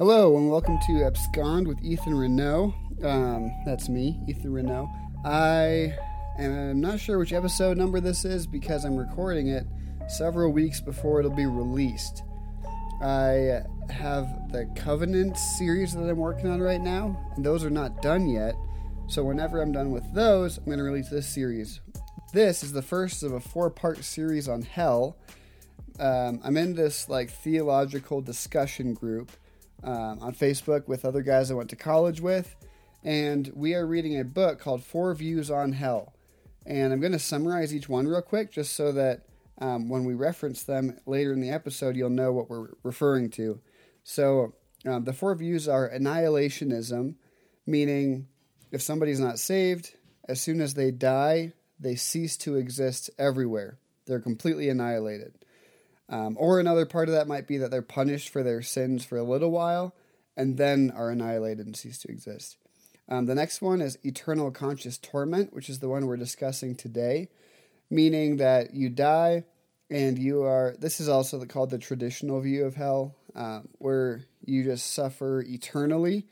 Hello and welcome to Abscond with Ethan Renault. Um, that's me, Ethan Renault. I am not sure which episode number this is because I'm recording it several weeks before it'll be released. I have the Covenant series that I'm working on right now, and those are not done yet. So whenever I'm done with those, I'm going to release this series. This is the first of a four-part series on hell. Um, I'm in this like theological discussion group um, on Facebook with other guys I went to college with, and we are reading a book called Four Views on Hell. And I'm going to summarize each one real quick just so that um, when we reference them later in the episode, you'll know what we're referring to. So, um, the four views are annihilationism, meaning if somebody's not saved, as soon as they die, they cease to exist everywhere. They're completely annihilated. Um, or another part of that might be that they're punished for their sins for a little while and then are annihilated and cease to exist. Um, the next one is eternal conscious torment, which is the one we're discussing today, meaning that you die and you are. This is also called the traditional view of hell, um, where you just suffer eternally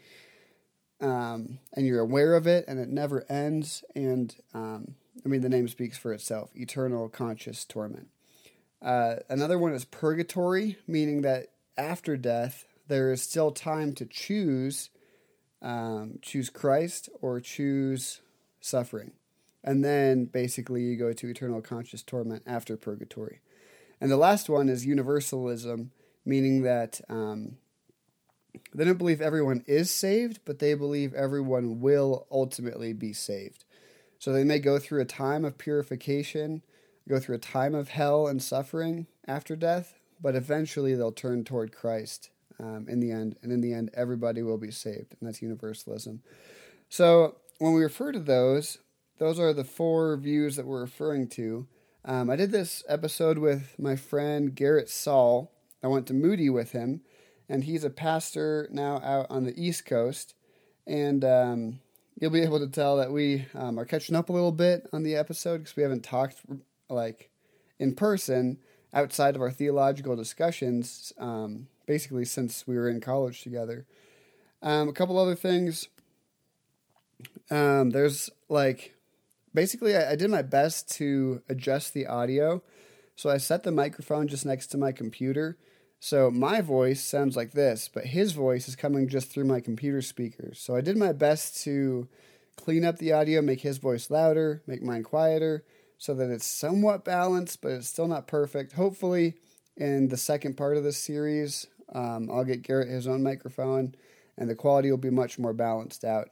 um, and you're aware of it and it never ends. And um, I mean, the name speaks for itself eternal conscious torment. Uh, another one is purgatory, meaning that after death, there is still time to choose um, choose Christ or choose suffering. And then basically you go to eternal conscious torment after purgatory. And the last one is universalism, meaning that um, they don't believe everyone is saved, but they believe everyone will ultimately be saved. So they may go through a time of purification go through a time of hell and suffering after death, but eventually they'll turn toward Christ um, in the end. And in the end, everybody will be saved. And that's universalism. So when we refer to those, those are the four views that we're referring to. Um, I did this episode with my friend Garrett Saul. I went to Moody with him, and he's a pastor now out on the East Coast. And um, you'll be able to tell that we um, are catching up a little bit on the episode because we haven't talked like in person outside of our theological discussions, um, basically since we were in college together. Um, a couple other things. Um, there's like basically I, I, did my best to adjust the audio. So I set the microphone just next to my computer. So my voice sounds like this, but his voice is coming just through my computer speakers. So I did my best to clean up the audio, make his voice louder, make mine quieter so that it's somewhat balanced, but it's still not perfect. Hopefully, in the second part of this series, um, I'll get Garrett his own microphone and the quality will be much more balanced out.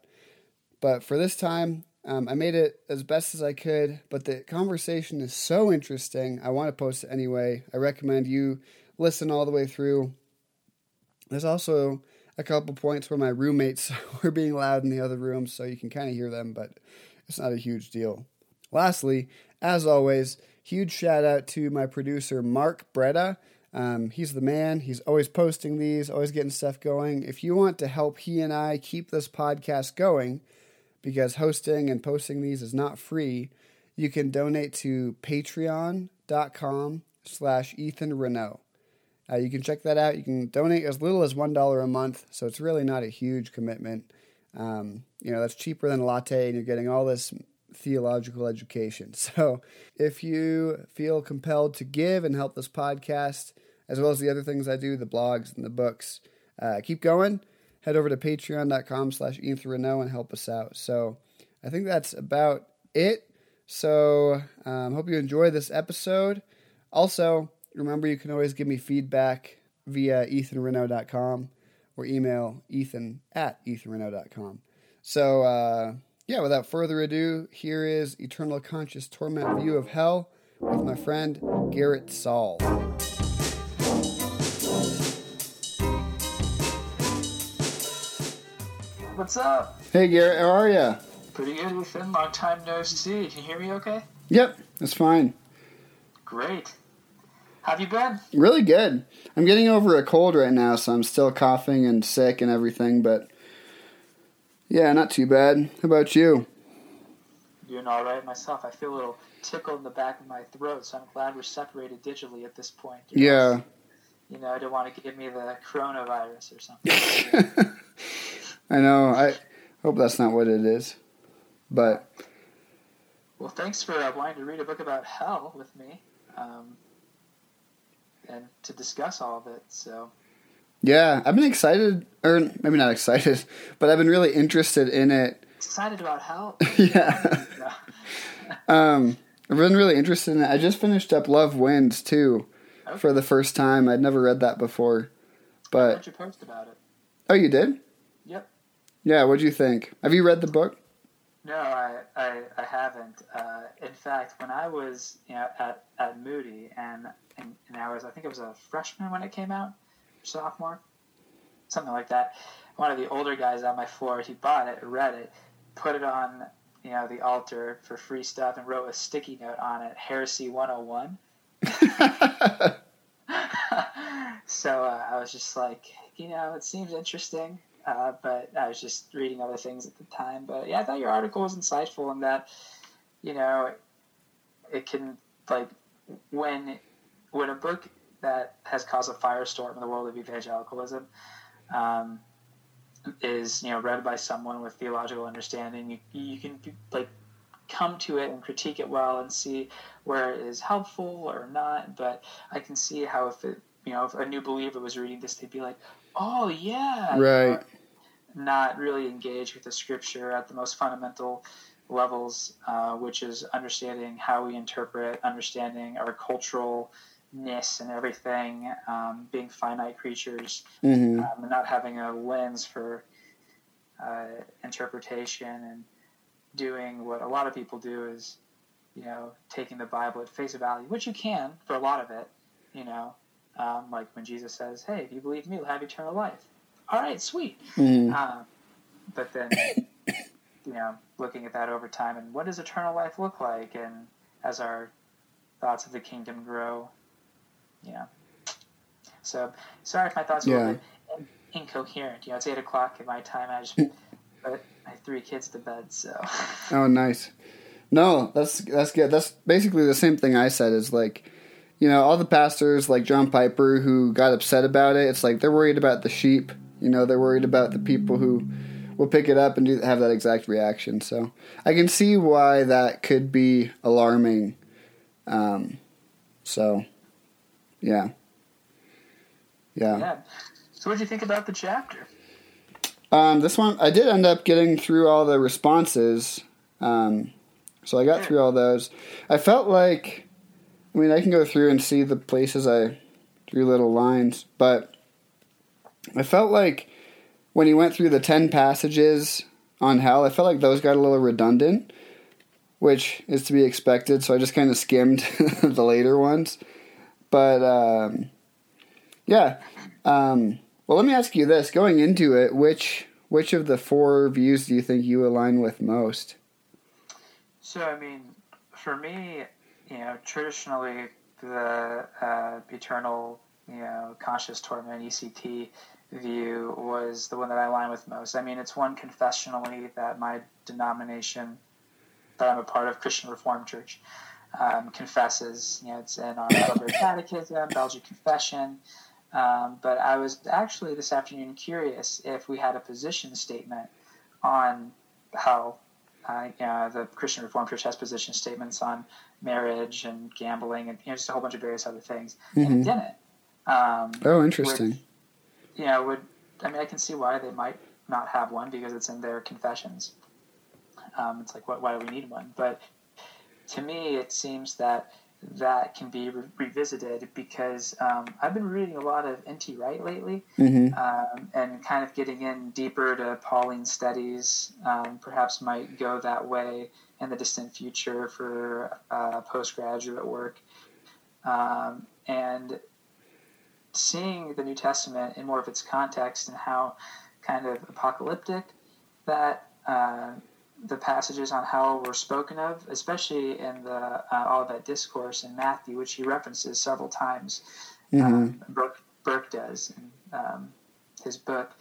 But for this time, um, I made it as best as I could, but the conversation is so interesting. I want to post it anyway. I recommend you listen all the way through. There's also a couple points where my roommates were being loud in the other room, so you can kind of hear them, but it's not a huge deal. Lastly, as always, huge shout out to my producer, Mark Bretta. Um, he's the man. He's always posting these, always getting stuff going. If you want to help he and I keep this podcast going, because hosting and posting these is not free, you can donate to patreon.com slash Ethan Renault. Uh, you can check that out. You can donate as little as $1 a month, so it's really not a huge commitment. Um, you know, that's cheaper than a latte, and you're getting all this theological education. So if you feel compelled to give and help this podcast, as well as the other things I do, the blogs and the books, uh, keep going. Head over to patreon.com slash Renault and help us out. So I think that's about it. So um, hope you enjoy this episode. Also, remember you can always give me feedback via ethanrenault.com or email ethan at ethanrenault.com. So, uh, yeah, without further ado, here is Eternal Conscious Torment View of Hell with my friend Garrett Saul. What's up? Hey Garrett, how are you? Pretty good, Ethan. Long time no see. Can you hear me okay? Yep, that's fine. Great. How have you been? Really good. I'm getting over a cold right now, so I'm still coughing and sick and everything, but yeah, not too bad. How about you? Doing all right myself. I feel a little tickle in the back of my throat, so I'm glad we're separated digitally at this point. Yeah. you know, I don't want to give me the coronavirus or something. I know. I hope that's not what it is. But well, thanks for uh, wanting to read a book about hell with me, um, and to discuss all of it. So. Yeah, I've been excited, or maybe not excited, but I've been really interested in it. Excited about hell? yeah. um, I've been really interested in it. I just finished up Love Wins too, okay. for the first time. I'd never read that before, but. I you post about it. Oh, you did? Yep. Yeah, what'd you think? Have you read the book? No, I, I, I haven't. Uh, in fact, when I was you know at, at Moody and, and, and I was I think it was a freshman when it came out, sophomore, something like that. One of the older guys on my floor, he bought it, read it, put it on you know the altar for free stuff, and wrote a sticky note on it, Heresy 101. so uh, I was just like, you know, it seems interesting. Uh, but I was just reading other things at the time. But yeah, I thought your article was insightful in that, you know, it can like when when a book that has caused a firestorm in the world of evangelicalism um, is you know read by someone with theological understanding, you you can like come to it and critique it well and see where it is helpful or not. But I can see how if it you know if a new believer was reading this, they'd be like, oh yeah, right. Not really engage with the scripture at the most fundamental levels, uh, which is understanding how we interpret, understanding our cultural ness and everything, um, being finite creatures, mm-hmm. um, and not having a lens for uh, interpretation and doing what a lot of people do is, you know, taking the Bible at face value, which you can for a lot of it, you know, um, like when Jesus says, "Hey, if you believe me, you'll have eternal life." all right, sweet. Mm-hmm. Uh, but then, you know, looking at that over time and what does eternal life look like, and as our thoughts of the kingdom grow, yeah. So sorry if my thoughts yeah. were incoherent. You know, it's eight o'clock at my time. I just put my three kids to bed. So. oh, nice. No, that's that's good. That's basically the same thing I said. Is like, you know, all the pastors like John Piper who got upset about it. It's like they're worried about the sheep you know, they're worried about the people who will pick it up and do, have that exact reaction. So I can see why that could be alarming. Um, so, yeah. yeah. Yeah. So, what did you think about the chapter? Um, this one, I did end up getting through all the responses. Um, so I got through all those. I felt like, I mean, I can go through and see the places I drew little lines, but I felt like when he went through the 10 passages on hell, I felt like those got a little redundant, which is to be expected. So I just kind of skimmed the later ones. But um, yeah. Um, well, let me ask you this: going into it, which which of the four views do you think you align with most? So, I mean, for me, you know, traditionally the uh, eternal, you know, conscious torment (ECT) view was the one that I align with most. I mean, it's one confessionally that my denomination that I'm a part of, Christian Reformed Church, um, confesses. You know, it's in our Heidelberg Catechism, Belgian Confession. Um, but I was actually this afternoon curious if we had a position statement on how uh, you know, the Christian Reformed Church has position statements on marriage and gambling and you know, just a whole bunch of various other things, mm-hmm. and it mm-hmm. didn't. Um, oh, interesting. Which, you know, would I mean I can see why they might not have one because it's in their confessions. Um, it's like, what, why do we need one? But to me, it seems that that can be re- revisited because um, I've been reading a lot of N.T. Wright lately mm-hmm. um, and kind of getting in deeper to Pauline studies. Um, perhaps might go that way in the distant future for uh, postgraduate work. Um, and seeing the New Testament in more of its context and how kind of apocalyptic that uh, the passages on hell were spoken of, especially in the uh, Olivet Discourse in Matthew, which he references several times. Mm-hmm. Um, Burk, Burk, does in um, his book,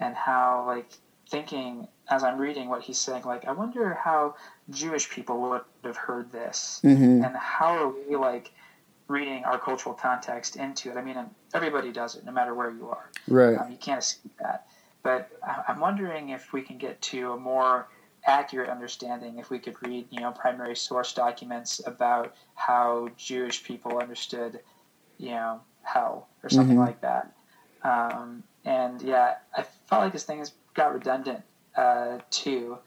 and how like thinking as I'm reading what he's saying, like I wonder how Jewish people would have heard this, mm-hmm. and how are we like reading our cultural context into it. I mean, everybody does it, no matter where you are. Right. Um, you can't escape that. But I'm wondering if we can get to a more accurate understanding if we could read, you know, primary source documents about how Jewish people understood, you know, hell or something Mhm. like that. Um, and yeah, I felt like this thing has got redundant uh, too.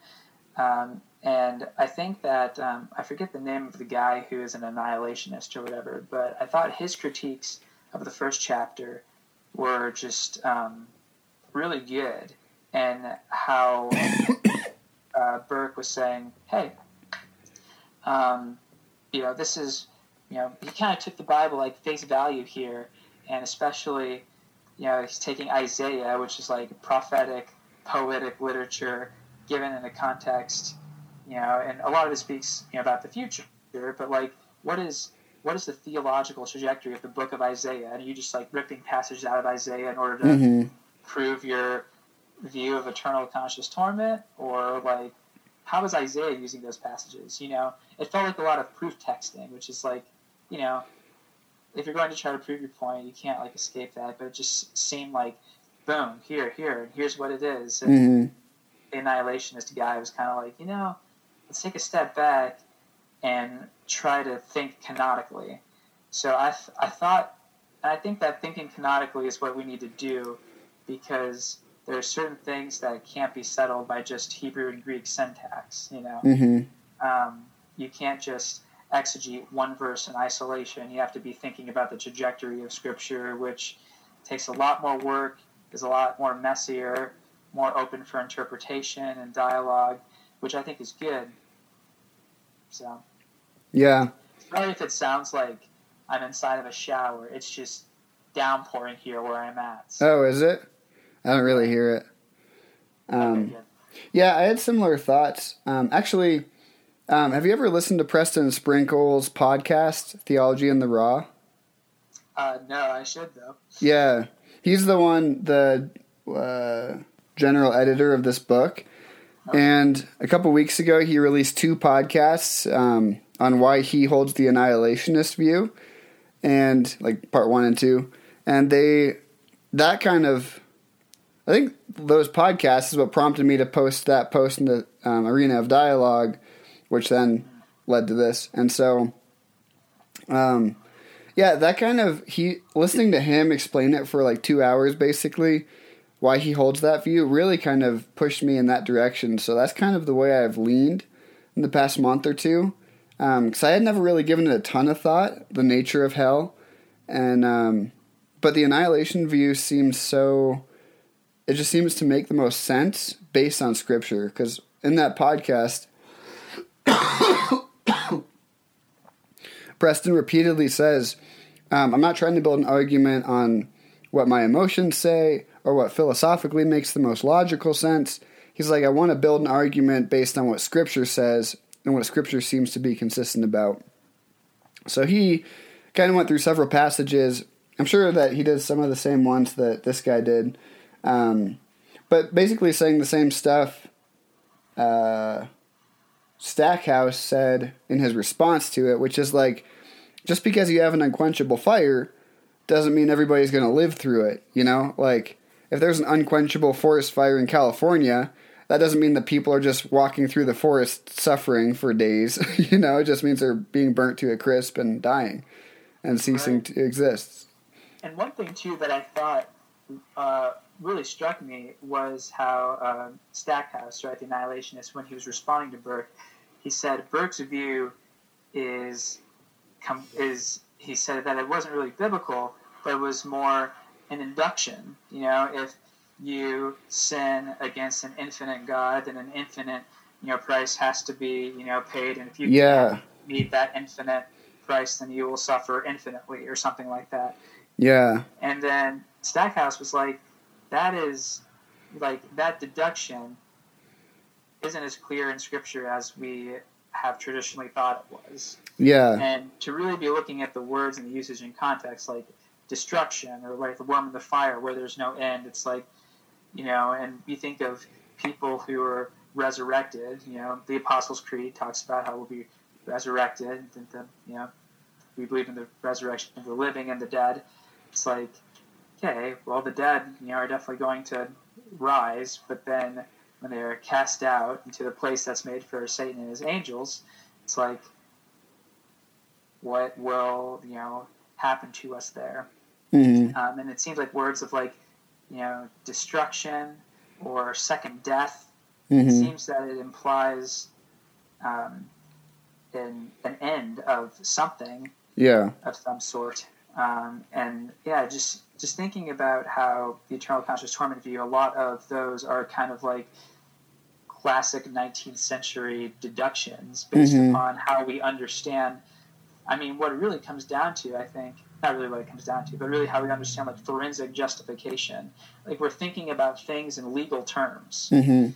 Um, and I think that um, I forget the name of the guy who is an annihilationist or whatever, but I thought his critiques of the first chapter were just um, really good, and how uh, Burk was saying, "Hey, um, you know, this is, you know, he kind of took the Bible like face value here, and especially, you know, he's taking Isaiah, which is like prophetic, poetic literature, given in a context, you know, and a lot of it speaks, you know, about the future, but like, what is what is the theological trajectory of the book of Isaiah? And are you just like ripping passages out of Isaiah in order to hmm prove your view of eternal conscious torment or like how is isaiah using those passages? You know it felt like a lot of proof texting which is like you know if you're going to try to prove your point you can't like escape that but it just seemed like boom here here and here's what it is. And hmm the annihilationist guy was kind of like you know let's take a step back and try to think canonically. So i, th- I thought and i think that thinking canonically is what we need to do because there are certain things that can't be settled by just Hebrew and Greek syntax. You know, hmm um, you can't just exegete one verse in isolation. You have to be thinking about the trajectory of Scripture, which takes a lot more work, is a lot more messier, more open for interpretation and dialogue, which I think is good. So, Yeah. sorry if it sounds like I'm inside of a shower. It's just downpouring here where I'm at. So, Oh, is it? I don't really hear it. Um, yeah, I had similar thoughts. Um, actually, um, have you ever listened to Preston Sprinkle's podcast, Theology in the Raw? Uh, no, I should though. Yeah, he's the one, the uh, general editor of this book. And a couple weeks ago, he released two podcasts um, on why he holds the annihilationist view, and like part one and two. And they, that kind of, I think those podcasts is what prompted me to post that post in the um, arena of dialogue, which then led to this. And so, um, yeah, that kind of he listening to him explain it for like two hours basically why he holds that view really kind of pushed me in that direction. So that's kind of the way I've leaned in the past month or two. Because I had never really given it a ton of thought, the nature of hell, and um, but the annihilation view seems so. It just seems to make the most sense based on scripture. Because in that podcast, Preston repeatedly says, um, I'm not trying to build an argument on what my emotions say or what philosophically makes the most logical sense. He's like, I want to build an argument based on what Scripture says and what Scripture seems to be consistent about. So he kind of went through several passages. I'm sure that he did some of the same ones that this guy did, um, but basically saying the same stuff. Uh, Stackhouse said in his response to it, which is like, just because you have an unquenchable fire doesn't mean everybody's going to live through it. You know, like if there's an unquenchable forest fire in California, that doesn't mean that people are just walking through the forest suffering for days. you know, it just means they're being burnt to a crisp and dying and ceasing Right. to exist. And one thing too that I thought uh, really struck me was how uh, Stackhouse, right, the annihilationist, when he was responding to Burk, he said Burk's view is com- is he said that it wasn't really biblical, but it was more an induction. You know, if you sin against an infinite God, then an infinite you know price has to be you know paid, and if you Yeah. meet that infinite price, then you will suffer infinitely, or something like that. Yeah. And then Stackhouse was like, that is like that deduction isn't as clear in scripture as we have traditionally thought it was. Yeah. And to really be looking at the words and the usage in context, like destruction or like the worm in the fire where there's no end, it's like, you know, and you think of people who are resurrected, you know, the Apostles' Creed talks about how we'll be resurrected, and the, you know, we believe in the resurrection of the living and the dead. It's like, okay, well, the dead, you know, are definitely going to rise, but then when they are cast out into the place that's made for Satan and his angels, it's like, what will you know happen to us there? Mm-hmm. Um, and it seems like words of like, you know, destruction or second death. It Mm-hmm. seems that it implies um, an, an end of something Yeah. of some sort. Um, and yeah, just just thinking about how the eternal conscious torment view, a lot of those are kind of like classic 19th century deductions based Mhm. upon how we understand. I mean, what it really comes down to, I think, not really what it comes down to, but really how we understand like forensic justification. Like we're thinking about things in legal terms Mm-hmm.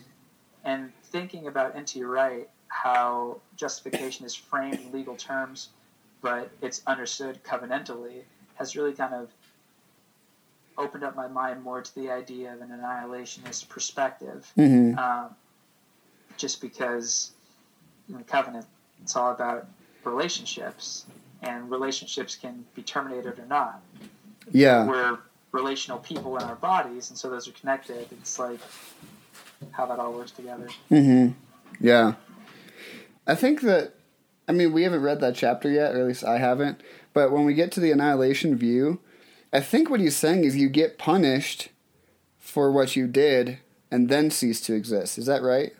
and thinking about N.T. Wright, how justification is framed in legal terms, but it's understood covenantally, has really kind of opened up my mind more to the idea of an annihilationist perspective. Mm-hmm. Um, just because in the covenant, it's all about relationships, and relationships can be terminated or not Yeah. we're relational people in our bodies, and so those are connected. It's like how that all works together. Mm-hmm. Yeah. I think that, I mean, we haven't read that chapter yet, or at least I haven't. But when we get to the annihilation view, I think what he's saying is you get punished for what you did and then cease to exist. Is that right?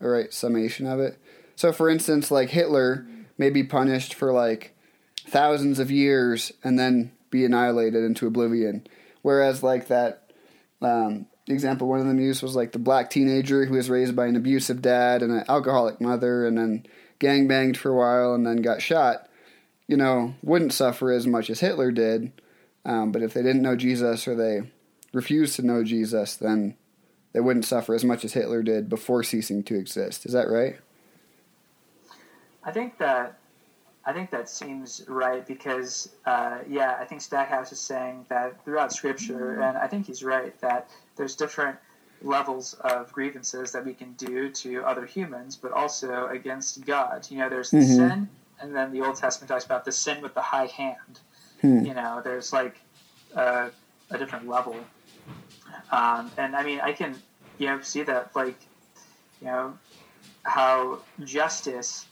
All right, summation of it. So, for instance, like Hitler may be punished for like thousands of years and then be annihilated into oblivion. Whereas, like that um, example one of them used was like the black teenager who was raised by an abusive dad and an alcoholic mother and then gang banged for a while and then got shot. You know, wouldn't suffer as much as Hitler did. Um, but if they didn't know Jesus or they refused to know Jesus, then they wouldn't suffer as much as Hitler did before ceasing to exist. Is that right? I think that I think that seems right because uh, yeah, I think Stackhouse is saying that throughout Scripture, and I think he's right that there's different levels of grievances that we can do to other humans, but also against God. You know, there's the Mhm. sin, and then the Old Testament talks about the sin with the high hand. Hmm. You know, there's like a, a different level, um, and I mean, I can you know see that like you know how justice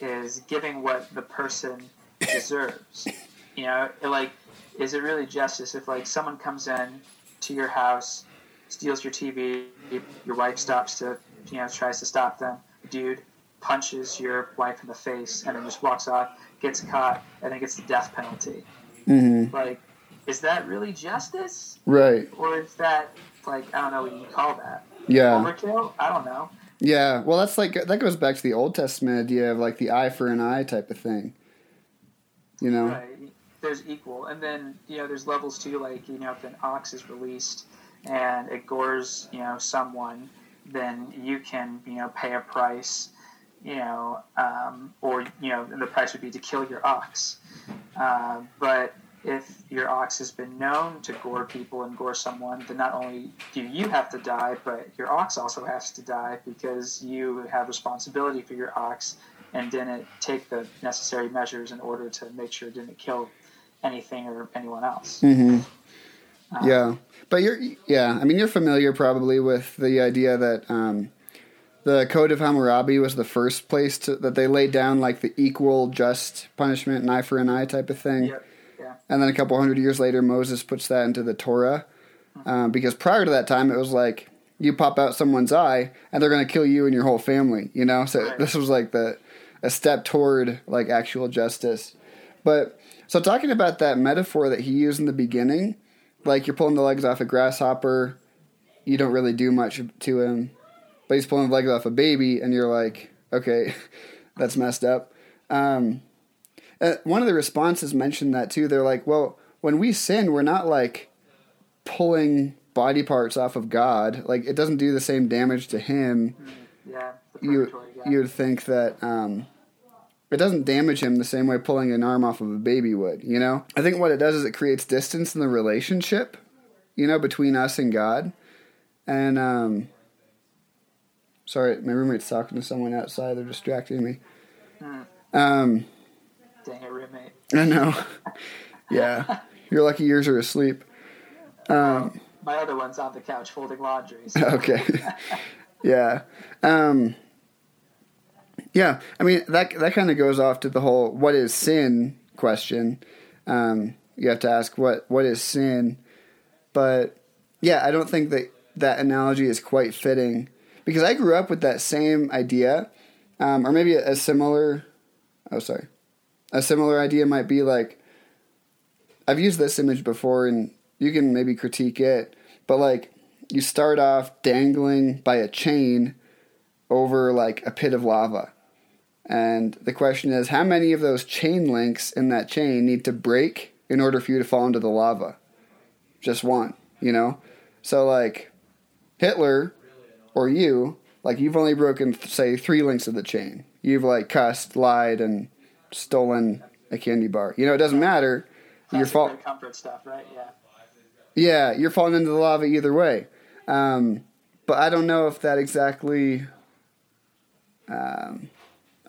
is giving what the person deserves. You know, like, is it really justice if like someone comes in to your house, steals your TV, your wife stops to, you know, tries to stop them, dude punches your wife in the face and then just walks off, gets caught, and then gets the death penalty. Mm-hmm. Like, is that really justice, Right. or is that like I don't know what you call that Yeah. overkill? I don't know. Yeah. Well, that's like that goes back to the Old Testament idea of like the eye for an eye type of thing. You know. Right. There's equal, and then you know there's levels too. Like you know, if an ox is released and it gores you know someone, then you can you know pay a price, you know, um, or you know the price would be to kill your ox. Uh, but if your ox has been known to gore people and gore someone, then not only do you have to die, but your ox also has to die because you have responsibility for your ox and didn't take the necessary measures in order to make sure it didn't kill anything or anyone else. Mm-hmm. Uh, Yeah, but you're yeah. I mean, you're familiar probably with the idea that um, the Code of Hammurabi was the first place to, that they laid down like the equal, just punishment, an eye for an eye type of thing. Yep. Yeah. And then a couple hundred years later, Moses puts that into the Torah, um, because prior to that time, it was like you pop out someone's eye and they're going to kill you and your whole family. You know, so Right. this was like the a step toward like actual justice. But so talking about that metaphor that he used in the beginning, like you're pulling the legs off a grasshopper, you don't really do much to him, but he's pulling the legs off a baby, and you're like, okay, that's messed up. Um, uh, one of the responses mentioned that too. They're like, well, when we sin, we're not like pulling body parts off of God. Like it doesn't do the same damage to Him. Yeah. You guy. you would think that um, it doesn't damage him the same way pulling an arm off of a baby would. You know, I think what it does is it creates distance in the relationship. You know, between us and God. And um, sorry, my roommate's talking to someone outside. They're distracting me. Hmm. Um, Dang it, roommate. I know. yeah, you're lucky yours are asleep. Um, My other one's on the couch folding laundry. So. okay. yeah. Um, yeah. I mean that that kind of goes off to the whole what is sin question. Um, you have to ask what what is sin, but yeah, I don't think that that analogy is quite fitting because I grew up with that same idea, um, or maybe a, a similar. Oh, sorry. A similar idea might be like I've used this image before, and you can maybe critique it, but like you start off dangling by a chain over like a pit of lava. And the question is, how many of those chain links in that chain need to break in order for you to fall into the lava? Just one, you know? So, like, Hitler or you, like, you've only broken, say, three links of the chain. You've, like, cussed, lied, and stolen a candy bar. You know, it doesn't matter. You're fall- comfort stuff, right? Yeah. yeah, you're falling into the lava either way. Um, but I don't know if that exactly. Um,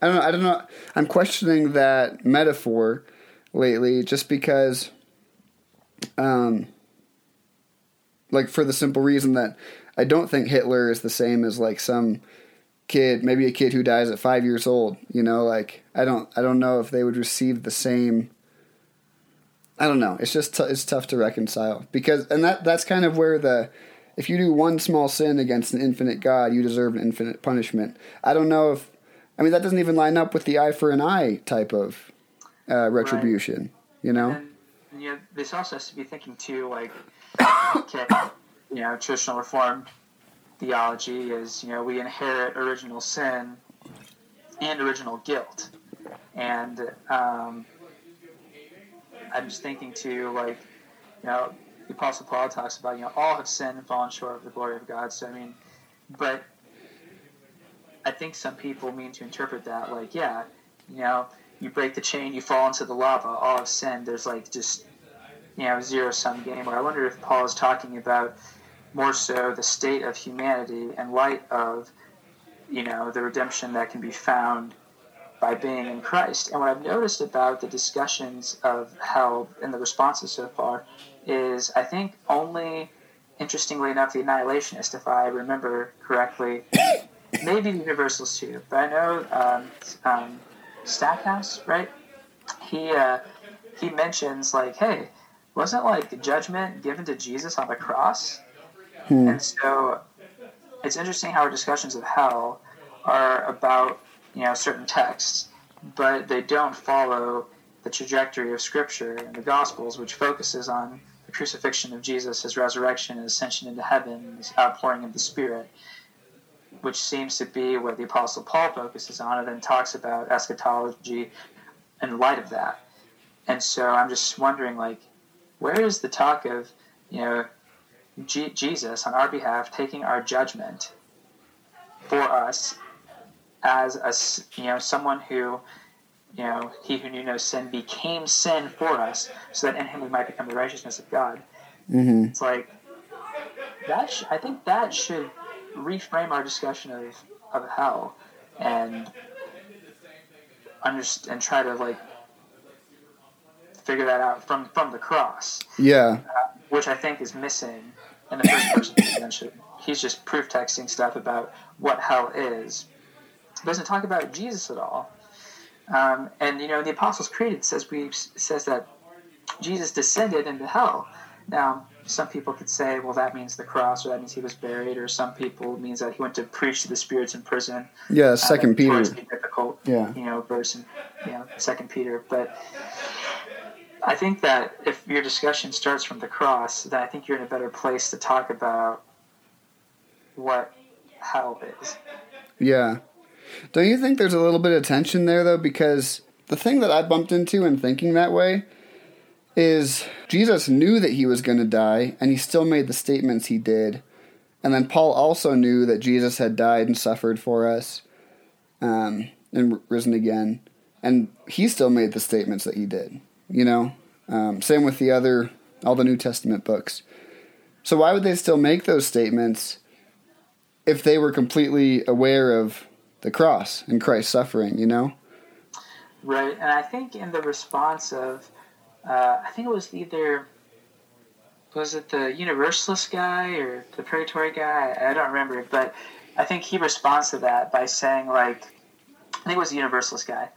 I don't know. I don't know. I'm questioning that metaphor lately, just because. Um, like for the simple reason that I don't think Hitler is the same as like some kid, maybe a kid who dies at five years old. You know, like I don't, I don't know if they would receive the same. I don't know. It's just t- it's tough to reconcile because, and that that's kind of where the if you do one small sin against an infinite God, you deserve an infinite punishment. I don't know if I mean that doesn't even line up with the eye for an eye type of uh, retribution. You know? And you know, this also has to be thinking too, like, okay, you know, traditional reformed theology is, you know, we inherit original sin and original guilt, and um, I'm just thinking too, like, you know, the Apostle Paul talks about, you know, all have sinned and fallen short of the glory of God. So I mean, but I think some people mean to interpret that like, yeah, you know, you break the chain, you fall into the lava, all have sinned. There's like just you know zero sum game. Or I wonder if Paul is talking about more so the state of humanity in light of you know the redemption that can be found by being in Christ. And what I've noticed about the discussions of hell and the responses so far is I think only interestingly enough the annihilationists, if I remember correctly, maybe the universals too, but I know um, um, Stackhouse, right? He uh, he mentions like, hey, wasn't like judgment given to Jesus on the cross? Hmm. And so it's interesting how our discussions of hell are about you know certain texts, but they don't follow the trajectory of Scripture and the Gospels, which focuses on the crucifixion of Jesus, his resurrection, his ascension into heaven, his outpouring of the Spirit, which seems to be what the Apostle Paul focuses on, and then talks about eschatology in light of that. And so I'm just wondering, like, where is the talk of, you know, G- Jesus on our behalf taking our judgment for us as a you know someone who you know he who knew no sin became sin for us so that in him we might become the righteousness of God. Mm-hmm. It's like that. Sh- I think that should reframe our discussion of of hell and underst- and try to like figure that out from from the cross Yeah. Which I think is missing in the first person. He's just proof texting stuff about what hell is. Doesn't talk about Jesus at all. Um, and you know, the Apostles' Creed it says we says that Jesus descended into hell. Now, some people could say, well, that means the cross, or that means he was buried, or some people means that he went to preach to the spirits in prison. Yeah. Second Uh, Peter. difficult, Yeah. you know, verse in you know, Second Peter. But I think that if your discussion starts from the cross, then I think you're in a better place to talk about what hell is. Yeah. Don't you think there's a little bit of tension there though? Because the thing that I bumped into in thinking that way is Jesus knew that he was going to die, and he still made the statements he did. And then Paul also knew that Jesus had died and suffered for us, um, and risen again, and he still made the statements that he did. You know, um, same with the other, all the New Testament books. So why would they still make those statements if they were completely aware of the cross and Christ's suffering? You know. Right, and I think in the response of, uh, I think it was either, was it the Universalist guy or the Purgatory guy? I don't remember, but I think he responds to that by saying like, I think it was the Universalist guy.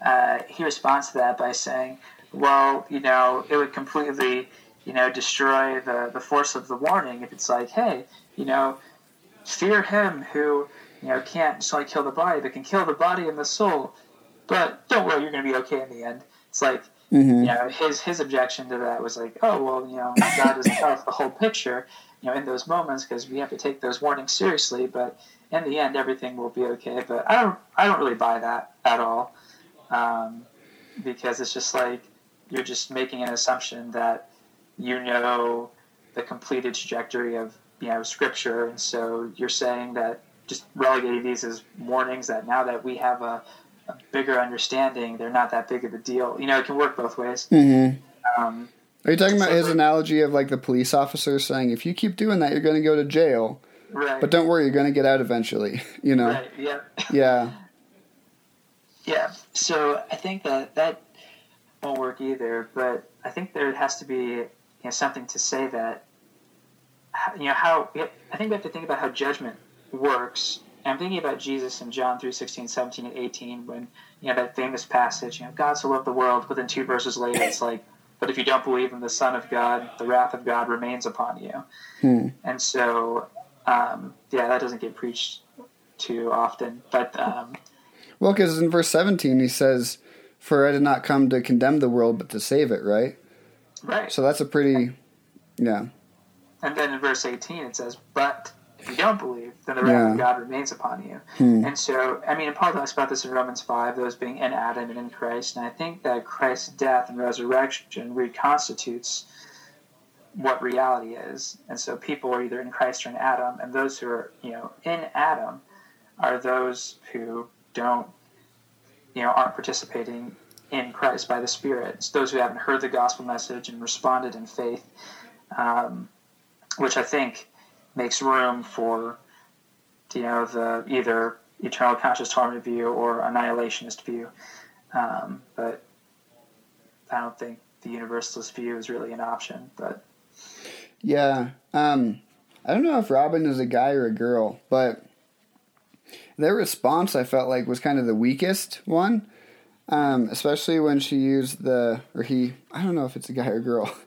Uh, he responds to that by saying, well, you know, it would completely, you know, destroy the, the force of the warning if it's like, hey, you know, fear him who, you know, can't just only kill the body, but can kill the body and the soul. But don't worry, you're going to be okay in the end. It's like, mm-hmm. you know, his his objection to that was like, oh well, you know, God doesn't tell us the whole picture, you know, in those moments because we have to take those warnings seriously. But in the end, everything will be okay. But I don't I don't really buy that at all, um, because it's just like you're just making an assumption that you know the completed trajectory of you know scripture, and so you're saying that just relegating these as warnings that now that we have a a bigger understanding, they're not that big of a deal. You know, it can work both ways. Mm-hmm. Um, Are you talking about so his analogy of like the police officer saying, if you keep doing that, you're going to go to jail. Right. But don't worry, you're going to get out eventually. You know. Right. Yeah. Yeah. yeah. So I think that that won't work either. But I think there has to be you know something to say that you know how I think we have to think about how judgment works I'm thinking about Jesus in John 3, 16, 17, and 18 when, you know, that famous passage, you know, God so loved the world, but then two verses later it's like, but if you don't believe in the Son of God, the wrath of God remains upon you. Hmm. And so, um, yeah, that doesn't get preached too often. But, um, well, because in verse 17 he says, For I did not come to condemn the world, but to save it, right? Right. So that's a pretty, yeah. And then in verse 18 it says, But if you don't believe, then the wrath yeah. of God remains upon you. Hmm. And so, I mean, Paul talks about this in Romans 5, those being in Adam and in Christ. And I think that Christ's death and resurrection reconstitutes what reality is. And so people are either in Christ or in Adam. And those who are, you know, in Adam are those who don't, you know, aren't participating in Christ by the Spirit. It's those who haven't heard the gospel message and responded in faith, um, which I think makes room for you know the either eternal conscious torment view or annihilationist view. Um, but I don't think the universalist view is really an option. But yeah, um, I don't know if Robin is a guy or a girl, but their response I felt like was kind of the weakest one. Um, especially when she used the or he I don't know if it's a guy or girl.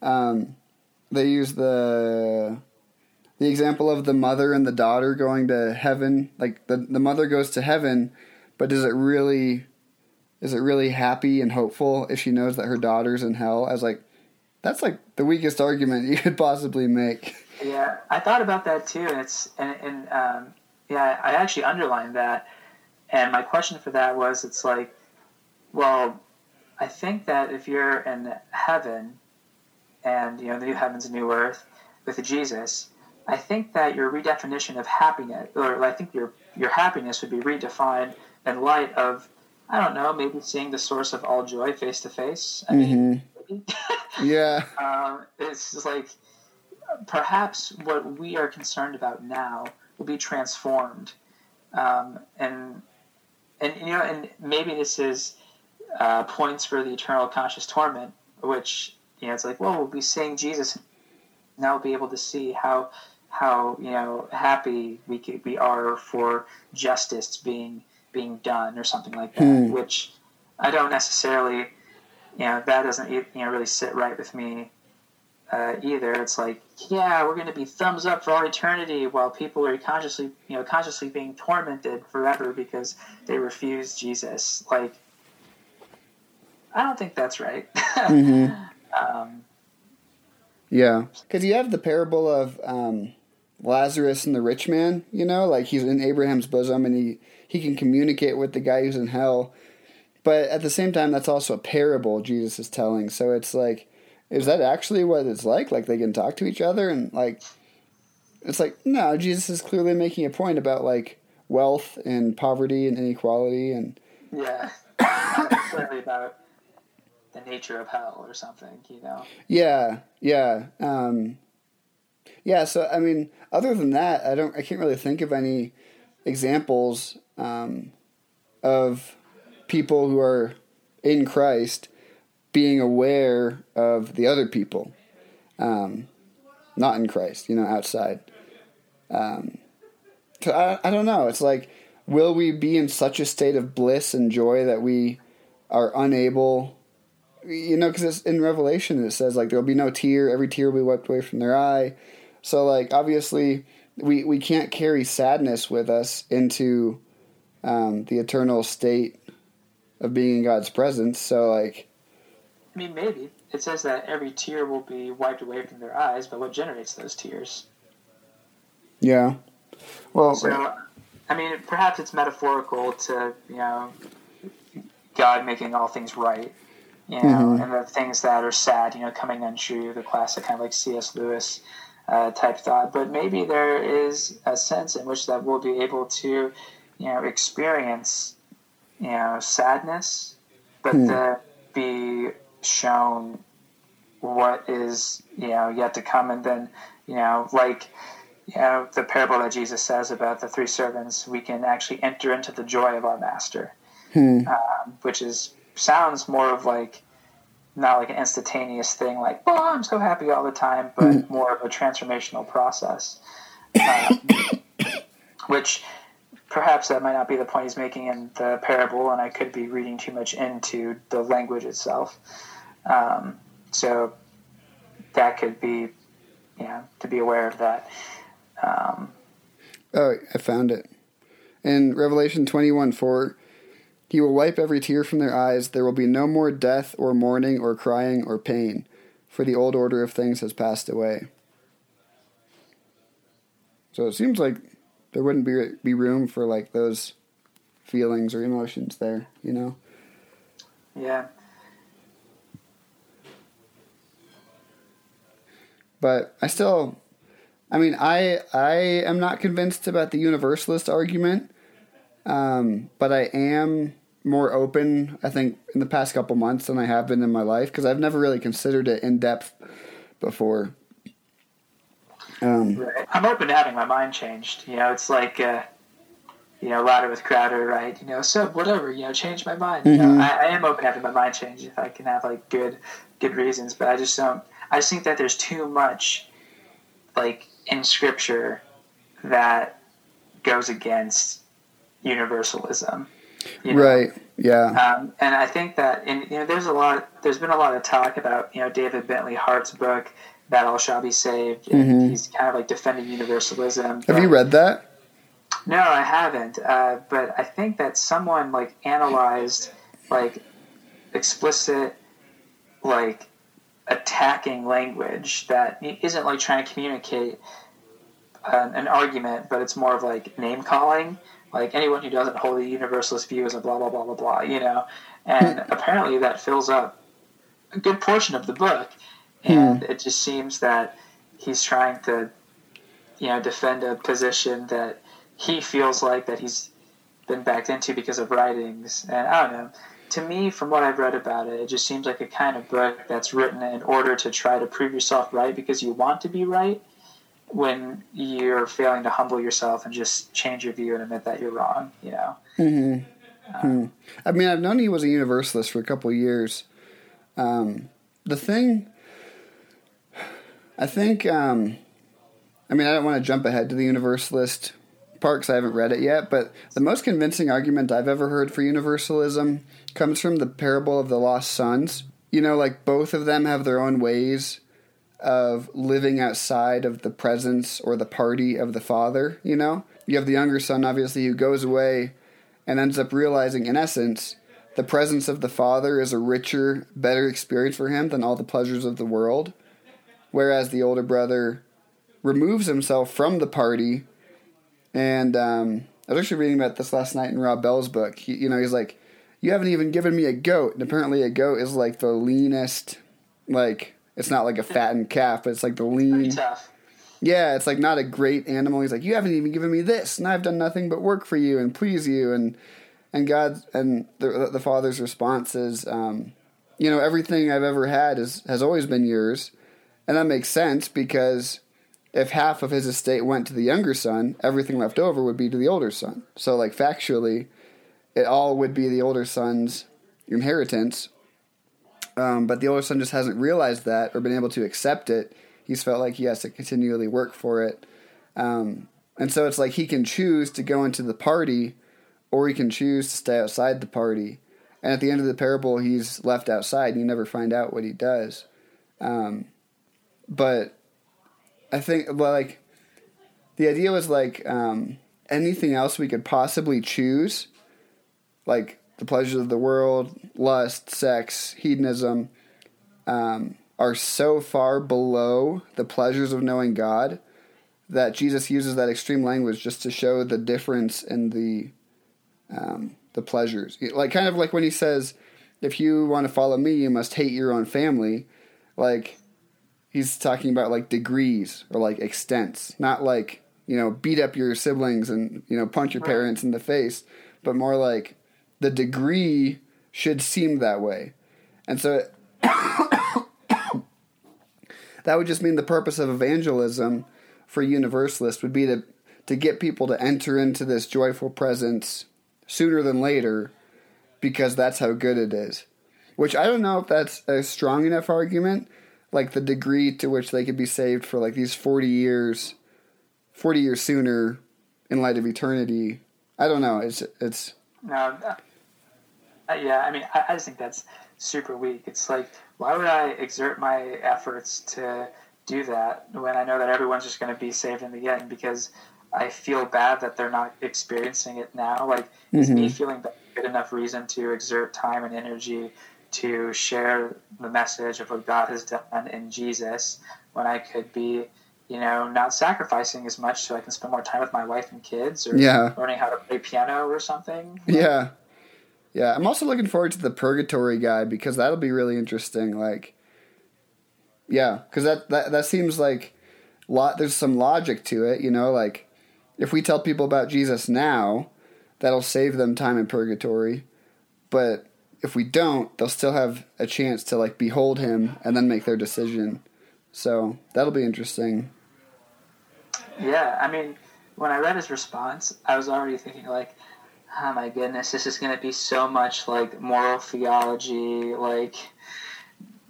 Um, they use the the example of the mother and the daughter going to heaven like the, the mother goes to heaven but is it really is it really happy and hopeful if she knows that her daughter's in hell i was like that's like the weakest argument you could possibly make yeah i thought about that too it's and, and um, yeah i actually underlined that and my question for that was it's like well i think that if you're in heaven and you know the new heavens and new earth with jesus I think that your redefinition of happiness, or I think your your happiness would be redefined in light of, I don't know, maybe seeing the source of all joy face to face. I mean, mm-hmm. yeah, um, it's just like perhaps what we are concerned about now will be transformed, um, and and you know, and maybe this is uh, points for the eternal conscious torment, which you know, it's like, well, we'll be seeing Jesus now we'll be able to see how how you know happy we could, we are for justice being being done or something like that, hmm. which I don't necessarily, you know, that doesn't you know really sit right with me uh, either. It's like, yeah, we're going to be thumbs up for all eternity, while people are consciously, you know, consciously being tormented forever because they refuse Jesus. Like, I don't think that's right. mm-hmm. um, yeah, because you have the parable of um, Lazarus and the rich man, you know, like he's in Abraham's bosom and he, he can communicate with the guy who's in hell. But at the same time, that's also a parable Jesus is telling. So it's like, is that actually what it's like? Like they can talk to each other and like, it's like, no, Jesus is clearly making a point about like wealth and poverty and inequality and. Yeah. Not about the nature of hell or something, you know? Yeah, yeah. Um, yeah, so I mean, other than that, I don't, I can't really think of any examples um, of people who are in Christ being aware of the other people, um, not in Christ, you know, outside. Um, so I, I don't know. It's like, will we be in such a state of bliss and joy that we are unable, you know, because in Revelation it says like there will be no tear, every tear will be wiped away from their eye. So like obviously we we can't carry sadness with us into um, the eternal state of being in God's presence. So like, I mean, maybe it says that every tear will be wiped away from their eyes, but what generates those tears? Yeah. Well, so I mean, perhaps it's metaphorical to you know God making all things right, you know, mm-hmm. and the things that are sad, you know, coming untrue. The classic kind of like C.S. Lewis uh, type thought, but maybe there is a sense in which that we'll be able to, you know, experience, you know, sadness, but mm. to be shown what is you know yet to come, and then you know, like you know, the parable that Jesus says about the three servants, we can actually enter into the joy of our master, hmm. um, which is sounds more of like not like an instantaneous thing, like "oh, I'm so happy all the time," but hmm. more of a transformational process, um, which perhaps that might not be the point he's making in the parable, and I could be reading too much into the language itself. Um, so that could be, yeah, to be aware of that. Um, oh, I found it. In Revelation 21 4, he will wipe every tear from their eyes. There will be no more death or mourning or crying or pain, for the old order of things has passed away. So it seems like there wouldn't be be room for like those feelings or emotions there, you know. Yeah. But I still I mean, I I am not convinced about the universalist argument, um, but I am more open. I think in the past couple months than I have been in my life because I've never really considered it in depth before. Um. I'm open to having my mind changed. You know, it's like uh, you know, Louder with Crowder, right? You know, so whatever. You know, change my mind. Mm-hmm. You know, mm-hmm. I, I am open to having my mind changed if I can have like good good reasons, but I just don't. I just think that there's too much like in Scripture that goes against universalism. You know? Right. Yeah. Um, and I think that, in, you know, there's a lot. There's been a lot of talk about, you know, David Bentley Hart's book, "That All Shall Be Saved." Mm-hmm. He's kind of like defending universalism. Have you read that? No, I haven't. Uh, but I think that someone like analyzed like explicit like attacking language that isn't like trying to communicate an, an argument, but it's more of like name calling. Like anyone who doesn't hold the universalist view is a blah blah blah blah blah, you know. And apparently that fills up a good portion of the book, and hmm. it just seems that he's trying to, you know, defend a position that he feels like that he's been backed into because of writings, and I don't know to me, from what I've read about it, it just seems like a kind of book that's written in order to try to prove yourself right because you want to be right when you're failing to humble yourself and just change your view and admit that you're wrong, you know? Mm-hmm. Um, hmm. I mean, I've known he was a universalist for a couple years. Um, the thing, I think, um, I mean, I don't want to jump ahead to the universalist part because I haven't read it yet, but the most convincing argument I've ever heard for universalism comes from the parable of the lost sons. You know, like both of them have their own ways of living outside of the presence or the party of the father, you know? You have the younger son, obviously, who goes away and ends up realizing, in essence, the presence of the father is a richer, better experience for him than all the pleasures of the world. Whereas the older brother removes himself from the party. And um, I was actually reading about this last night in Rob Bell's book. He, you know, he's like, you haven't even given me a goat. And apparently, a goat is like the leanest. Like it's not like a fattened calf, but it's like the lean. Yeah, it's like not a great animal. He's like, you haven't even given me this, and I've done nothing but work for you and please you. And and God and the the Father's response is, um, you know, everything I've ever had is has always been yours, and that makes sense because if half of his estate went to the younger son, everything left over would be to the older son. So like factually, it all would be the older son's inheritance. Um, but the older son just hasn't realized that or been able to accept it. He's felt like he has to continually work for it. Um, and so it's like he can choose to go into the party or he can choose to stay outside the party. And at the end of the parable, he's left outside and you never find out what he does. Um, but I think, well, like, the idea was like um, anything else we could possibly choose, like the pleasures of the world, lust, sex, hedonism, um, are so far below the pleasures of knowing God that Jesus uses that extreme language just to show the difference in the um, the pleasures. Like kind of like when he says, "If you want to follow me, you must hate your own family." Like he's talking about like degrees or like extents, not like you know beat up your siblings and you know punch your parents in the face, but more like the degree should seem that way, and so. that would just mean the purpose of evangelism for universalists would be to to get people to enter into this joyful presence sooner than later because that's how good it is. Which I don't know if that's a strong enough argument, like the degree to which they could be saved for like these 40 years 40 years sooner in light of eternity. I don't know. It's it's no. Uh, yeah, I mean, I, I just think that's super weak. It's like, why would I exert my efforts to do that when I know that everyone's just going to be saved in the end? Because I feel bad that they're not experiencing it now. Like, mm-hmm. is me mm-hmm. feeling bad good enough reason to exert time and energy to share the message of what God has done in Jesus when I could be, you know, not sacrificing as much so I can spend more time with my wife and kids or yeah. learning how to play piano or something? Yeah. Yeah, I'm also looking forward to the purgatory guy because that'll be really interesting. Like, yeah, because that, that that seems like lot. There's some logic to it, you know. Like, if we tell people about Jesus now, that'll save them time in purgatory. But if we don't, they'll still have a chance to like behold him and then make their decision. So that'll be interesting. Yeah, I mean, when I read his response, I was already thinking like, oh my goodness, this is going to be so much like moral theology, like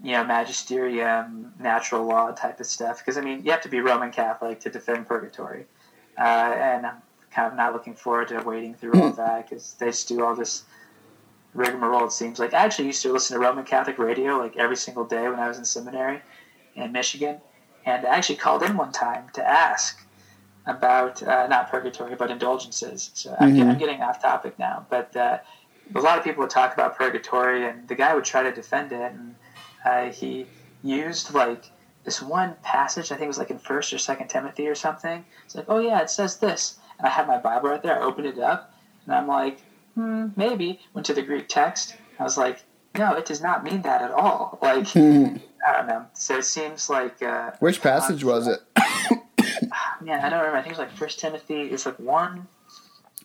you know, magisterium, natural law type of stuff. Because I mean, you have to be Roman Catholic to defend purgatory, uh, and I'm kind of not looking forward to wading through all that because they just do all this rigmarole. It seems like I actually used to listen to Roman Catholic radio like every single day when I was in seminary in Michigan, and I actually called in one time to ask about uh, not purgatory but indulgences. So mm-hmm. I'm, I'm, getting off topic now, but uh, a lot of people would talk about purgatory, and the guy would try to defend it, and uh, he used like this one passage. I think it was like in First or Second Timothy or something. It's like, oh yeah, it says this, and I had my Bible right there. I opened it up, and I'm like, hmm, maybe. Went to the Greek text. I was like, no, it does not mean that at all. Like, I don't know. So it seems like. Uh, Which passage was it? man, I don't remember. I think it was like First Timothy. It's like one.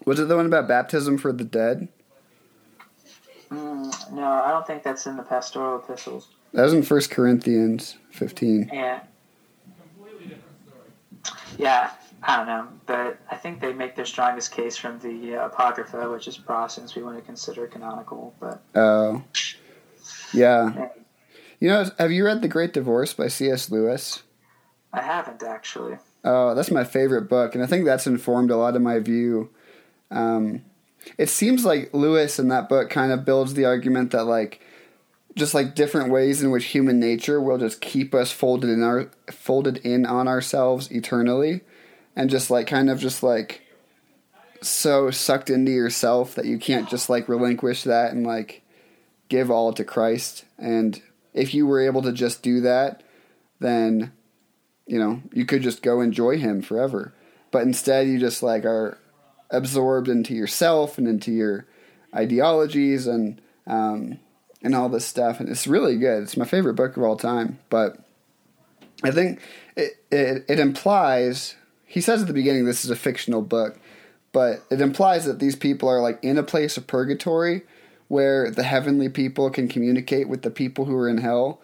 Was it the one about baptism for the dead? Mm, no, I don't think that's in the pastoral epistles. That was in First Corinthians fifteen. Yeah. Yeah, I don't know, but I think they make their strongest case from the uh, Apocrypha, which is Protestants we want to consider canonical. But oh, uh, yeah. You know, have you read The Great Divorce by C.S. Lewis? I haven't actually. Oh, that's my favorite book, and I think that's informed a lot of my view. Um, it seems like Lewis in that book kind of builds the argument that like just like different ways in which human nature will just keep us folded in our folded in on ourselves eternally and just like kind of just like so sucked into yourself that you can't just like relinquish that and like give all to Christ. And if you were able to just do that then you know you could just go enjoy him forever. But instead you just like are absorbed into yourself and into your ideologies and um, and all this stuff. And it's really good. It's my favorite book of all time. But i think it, it, it implies he says at the beginning this is a fictional book, but it implies that these people are like in a place of purgatory where the heavenly people can communicate with the people who are in hell.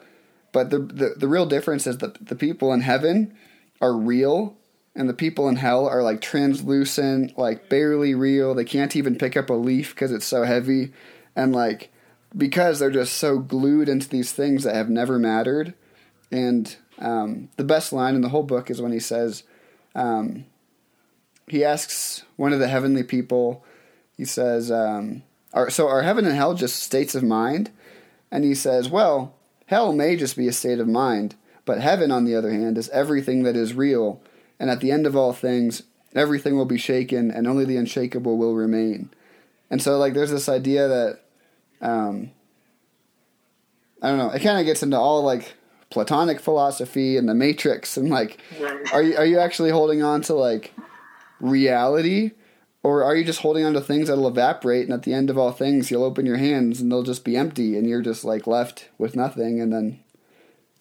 But the the, the real difference is that the people in heaven are real and the people in hell are like translucent, like barely real. They can't even pick up a leaf because it's so heavy, and like because they're just so glued into these things that have never mattered. And um, the best line in the whole book is when he says, um, he asks one of the heavenly people, he says, um, so are heaven and hell just states of mind? And he says, well, hell may just be a state of mind, but heaven, on the other hand, is everything that is real. And at the end of all things, everything will be shaken, and only the unshakable will remain. And so, like, there's this idea that, um, I don't know, it kind of gets into all like Platonic philosophy and the Matrix, and like, are you are you actually holding on to like reality, or are you just holding on to things that'll evaporate, and at the end of all things, you'll open your hands and they'll just be empty, and you're just like left with nothing, and then,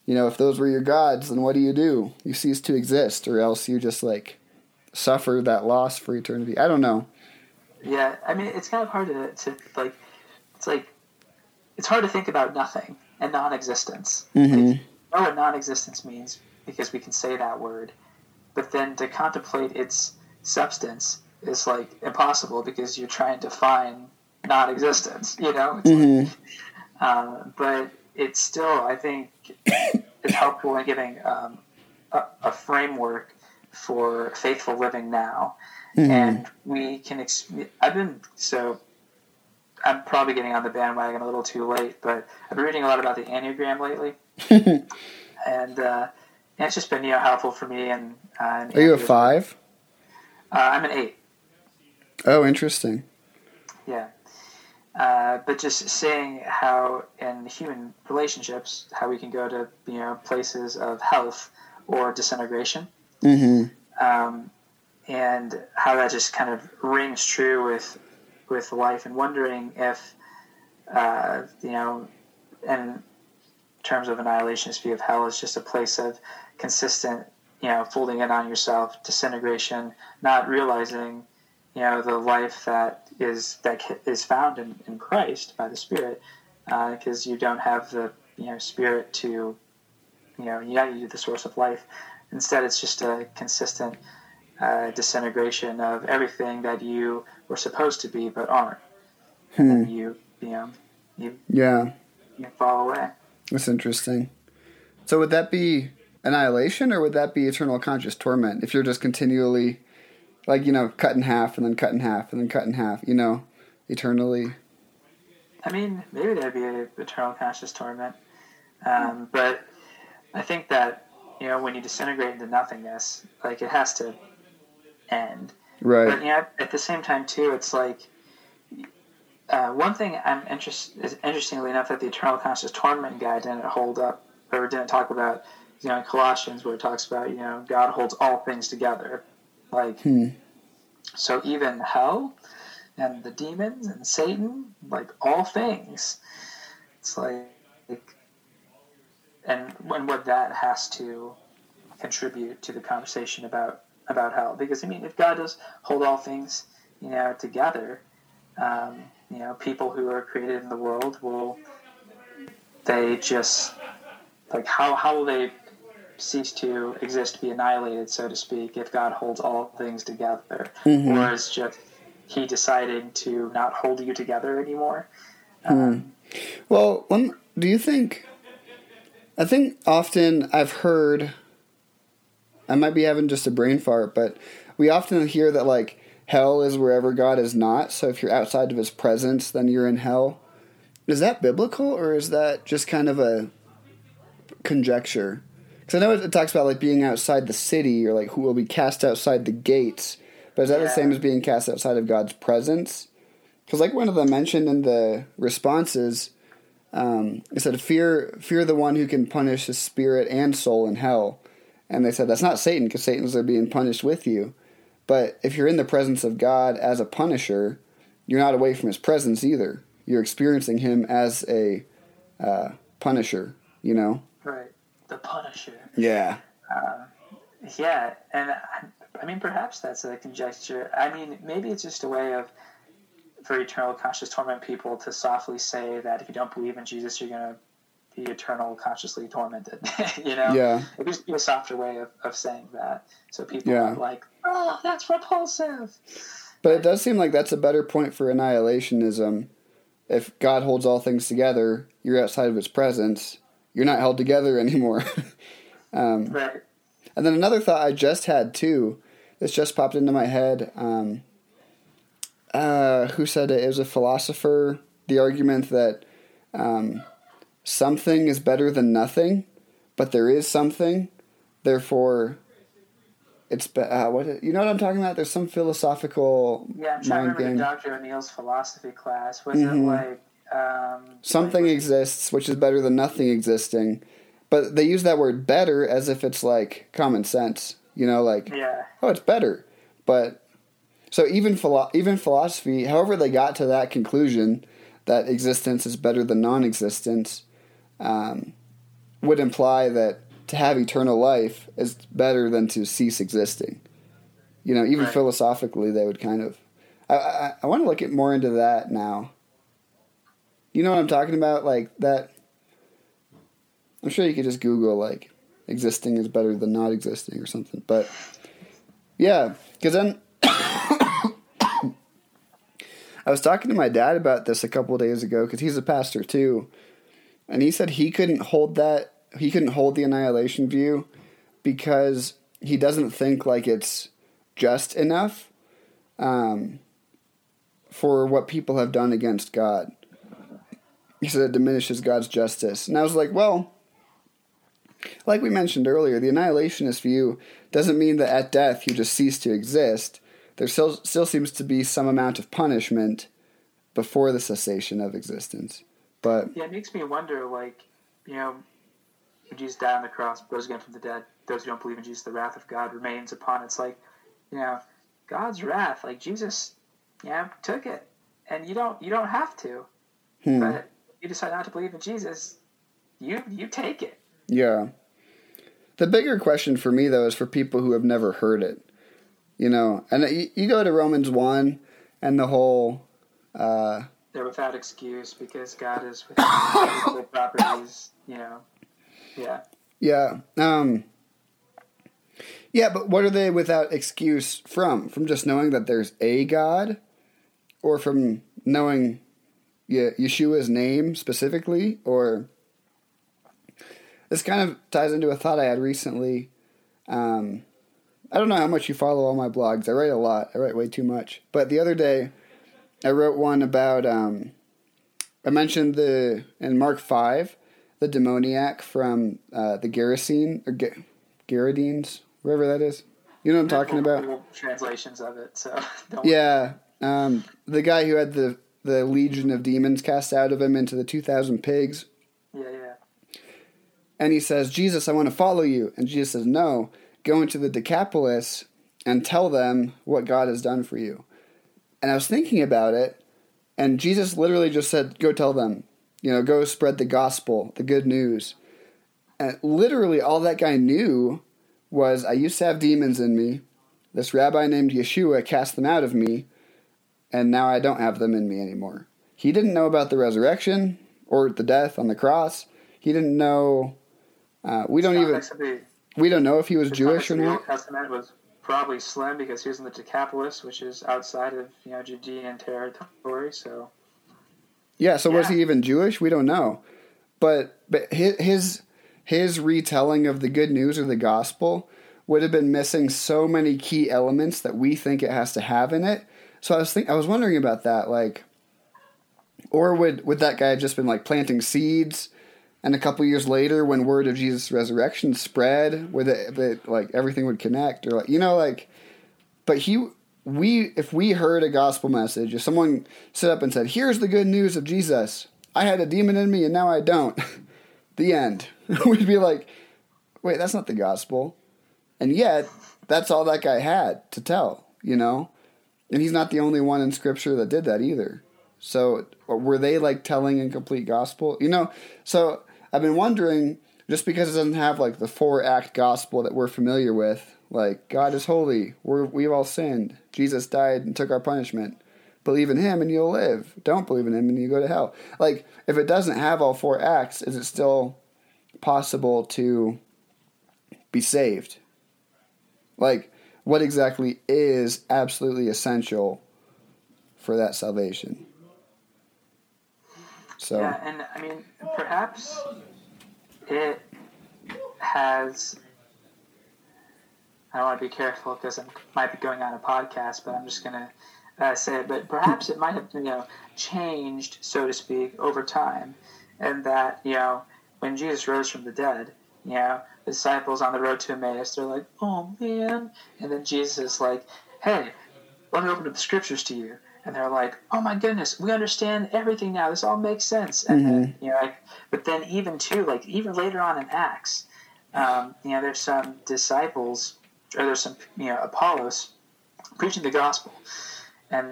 you know, if those were your gods, then what do you do? You cease to exist, or else you just like suffer that loss for eternity. I don't know. Yeah, I mean, it's kind of hard to, to like, it's like, it's hard to think about nothing and non-existence. Mm-hmm. Like, know what non-existence means because we can say that word, but then to contemplate its substance is like impossible because you're trying to find non-existence. You know, it's Mhm. like, uh, but it's still I think is helpful in giving um, a, a framework for faithful living now, Mhm. and we can. Ex- I've been so. I'm probably getting on the bandwagon a little too late, but I've been reading a lot about the Enneagram lately, and uh, yeah, it's just been you know helpful for me. And uh, and Are you a five? Uh, I'm an eight. Oh, interesting. Yeah. Uh, but just seeing how in human relationships, how we can go to you know places of health or disintegration, Mm-hmm. um, and how that just kind of rings true with with life, and wondering if uh, you know, in terms of annihilationist view of hell, is just a place of consistent, you know, folding in on yourself, disintegration, not realizing, you know, the life that is that is found in, in Christ by the Spirit, because you don't have the you know Spirit to, you know, unite you to the source of life. Instead, it's just a consistent uh, disintegration of everything that you were supposed to be but aren't. Hmm. And you, you know, you, Yeah, you fall away. That's interesting. So would that be annihilation, or would that be eternal conscious torment? If you're just continually, like you know, cut in half and then cut in half and then cut in half, you know, eternally. I mean, maybe that'd be a eternal conscious torment. Um, but I think that, you know, when you disintegrate into nothingness, like it has to end. Right. But yeah, at the same time too, it's like uh, one thing I'm interested is interestingly enough that the eternal conscious torment guy didn't hold up or didn't talk about. You know, in Colossians where it talks about you know God holds all things together, like Hmm. so even hell and the demons and Satan, like all things, it's like, and when what that has to contribute to the conversation about about hell, because I mean, if God does hold all things, you know, together, um, you know, people who are created in the world will they just like how how will they cease to exist, be annihilated, so to speak, if God holds all things together, Mhm. or is just He deciding to not hold you together anymore? Hmm. Well, one, do you think? I think often I've heard. I might be having just a brain fart, but we often hear that like hell is wherever God is not. So if you're outside of His presence, then you're in hell. Is that biblical, or is that just kind of a conjecture? Because I know it, it talks about like being outside the city, or like who will be cast outside the gates. But is that the same as being cast outside of God's presence? Because like one of them mentioned in the responses, um, it said, "Fear, fear the one who can punish his spirit and soul in hell." And they said that's not Satan because Satan's there being punished with you. But if you're in the presence of God as a punisher, you're not away from His presence either. You're experiencing Him as a uh, punisher. You know? Right, the Punisher. Yeah. Yeah, and I, I mean, perhaps that's a conjecture. I mean, maybe it's just a way of for eternal conscious torment people to softly say that if you don't believe in Jesus, you're gonna be eternal, consciously tormented. you know, Yeah. it would be a softer way of, of saying that, so people Yeah. like, oh, that's repulsive. But it does seem like that's a better point for annihilationism. If God holds all things together, you're outside of His presence. You're not held together anymore. um, Right. and then another thought I just had too. This just popped into my head. Um, uh, who said it? It was a philosopher. The argument that um, something is better than nothing, but there is something, therefore. It's be- uh, what you know what I'm talking about. There's some philosophical Yeah, I'm trying to remember game. the Dr. O'Neill's philosophy class. Was Mhm. it like um, Something like- exists, which is better than nothing existing, but they use that word "better" as if it's like common sense. You know, like Yeah, oh, it's better. But so even philo- even philosophy, however they got to that conclusion that existence is better than non-existence, um, would imply that to have eternal life is better than to cease existing. You know, even Right. philosophically, they would kind of. I, I, I want to look at more into that now. You know what I'm talking about? Like that. I'm sure you could just Google like existing is better than not existing or something. But yeah, because then I was talking to my dad about this a couple days ago because he's a pastor too, and he said he couldn't hold that he couldn't hold the annihilation view because he doesn't think like it's just enough um, for what people have done against God. He said it diminishes God's justice, and I was like, well. Like we mentioned earlier, the annihilationist view doesn't mean that at death you just cease to exist. There still still seems to be some amount of punishment before the cessation of existence. But yeah. It makes me wonder, like, you know, when Jesus died on the cross, rose again from the dead. Those who don't believe in Jesus, the wrath of God remains upon. It's like, you know, God's wrath. Like Jesus, yeah, took it, and you don't you don't have to. hmm, But you decide not to believe in Jesus, you you take it. yeah. The bigger question for me though is for people who have never heard it. You know, and you, you go to Romans 1 and the whole uh They're without excuse because God is without equal properties. You know, yeah. Yeah. Um Yeah, but what are they without excuse from? From just knowing that there's a God or from knowing Ye- Yeshua's name specifically or this kind of ties into a thought I had recently. Um, I don't know how much you follow all my blogs. I write a lot. I write way too much. But the other day, I wrote one about. Um, I mentioned the in Mark five, the demoniac from uh, the Gerasene or Ge- Geradines, wherever that is. You know what I'm talking about? Translations of it. So don't Yeah, um, the guy who had the the legion of demons cast out of him into the two thousand pigs. yeah, yeah. And he says, Jesus, I want to follow you. And Jesus says, No, go into the Decapolis and tell them what God has done for you. And I was thinking about it, and Jesus literally just said, Go tell them, you know, go spread the gospel, the good news. And literally all that guy knew was, I used to have demons in me. This rabbi named Yeshua cast them out of me, and now I don't have them in me anymore. He didn't know about the resurrection or the death on the cross. He didn't know uh, we don't even we don't know if he was Jewish or not. Testament was probably slim because he was in the Decapolis, which is outside of you know Judean territory. So Yeah, so was he even Jewish? We don't know. But but his his his retelling of the good news or the gospel would have been missing so many key elements that we think it has to have in it. So I was think I was wondering about that like or would would that guy have just been like planting seeds and a couple years later when word of Jesus resurrection spread where that like everything would connect or like you know like but he we if we heard a gospel message if someone stood up and said here's the good news of jesus. I had a demon in me and now i don't the end. We'd be like wait that's not the gospel. And yet that's all that guy had to tell you know? And he's not the only one in scripture that did that either. So were they like telling incomplete gospel? You know so i've been wondering just because it doesn't have like the four act gospel that we're familiar with like god is holy we're, we've all sinned jesus died and took our punishment Believe in him and you'll live. Don't believe in him and you go to hell. Like, if it doesn't have all four acts, is it still possible to be saved? Like, what exactly is absolutely essential for that salvation? So, Yeah, and I mean, perhaps it has. I want to be careful because I might be going on a podcast, but I'm just gonna uh, say it. But perhaps it might have, you know, changed, so to speak, over time, and that you know, when Jesus rose from the dead, you know, disciples on the road to Emmaus, they're like, "Oh man," and then Jesus is like, "Hey, let me open up the scriptures to you." And they're like, "Oh my goodness, we understand everything now. This all makes sense." And then, you know, like, but then even too, like even later on in Acts, um, you know, there's some disciples or there's some you know Apollos preaching the gospel, and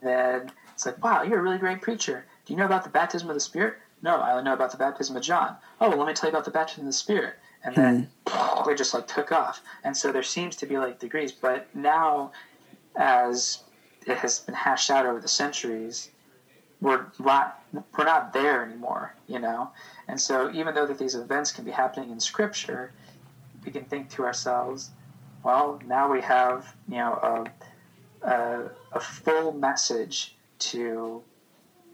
then it's like, "Wow, you're a really great preacher. Do you know about the baptism of the Spirit?" No, I only know about the baptism of John. Oh, well, let me tell you about the baptism of the Spirit. And then they just like took off. And so there seems to be like degrees, but now as it has been hashed out over the centuries, we're not we're not there anymore, you know. And so even though that these events can be happening in Scripture, we can think to ourselves, well, now we have you know a a, a full message to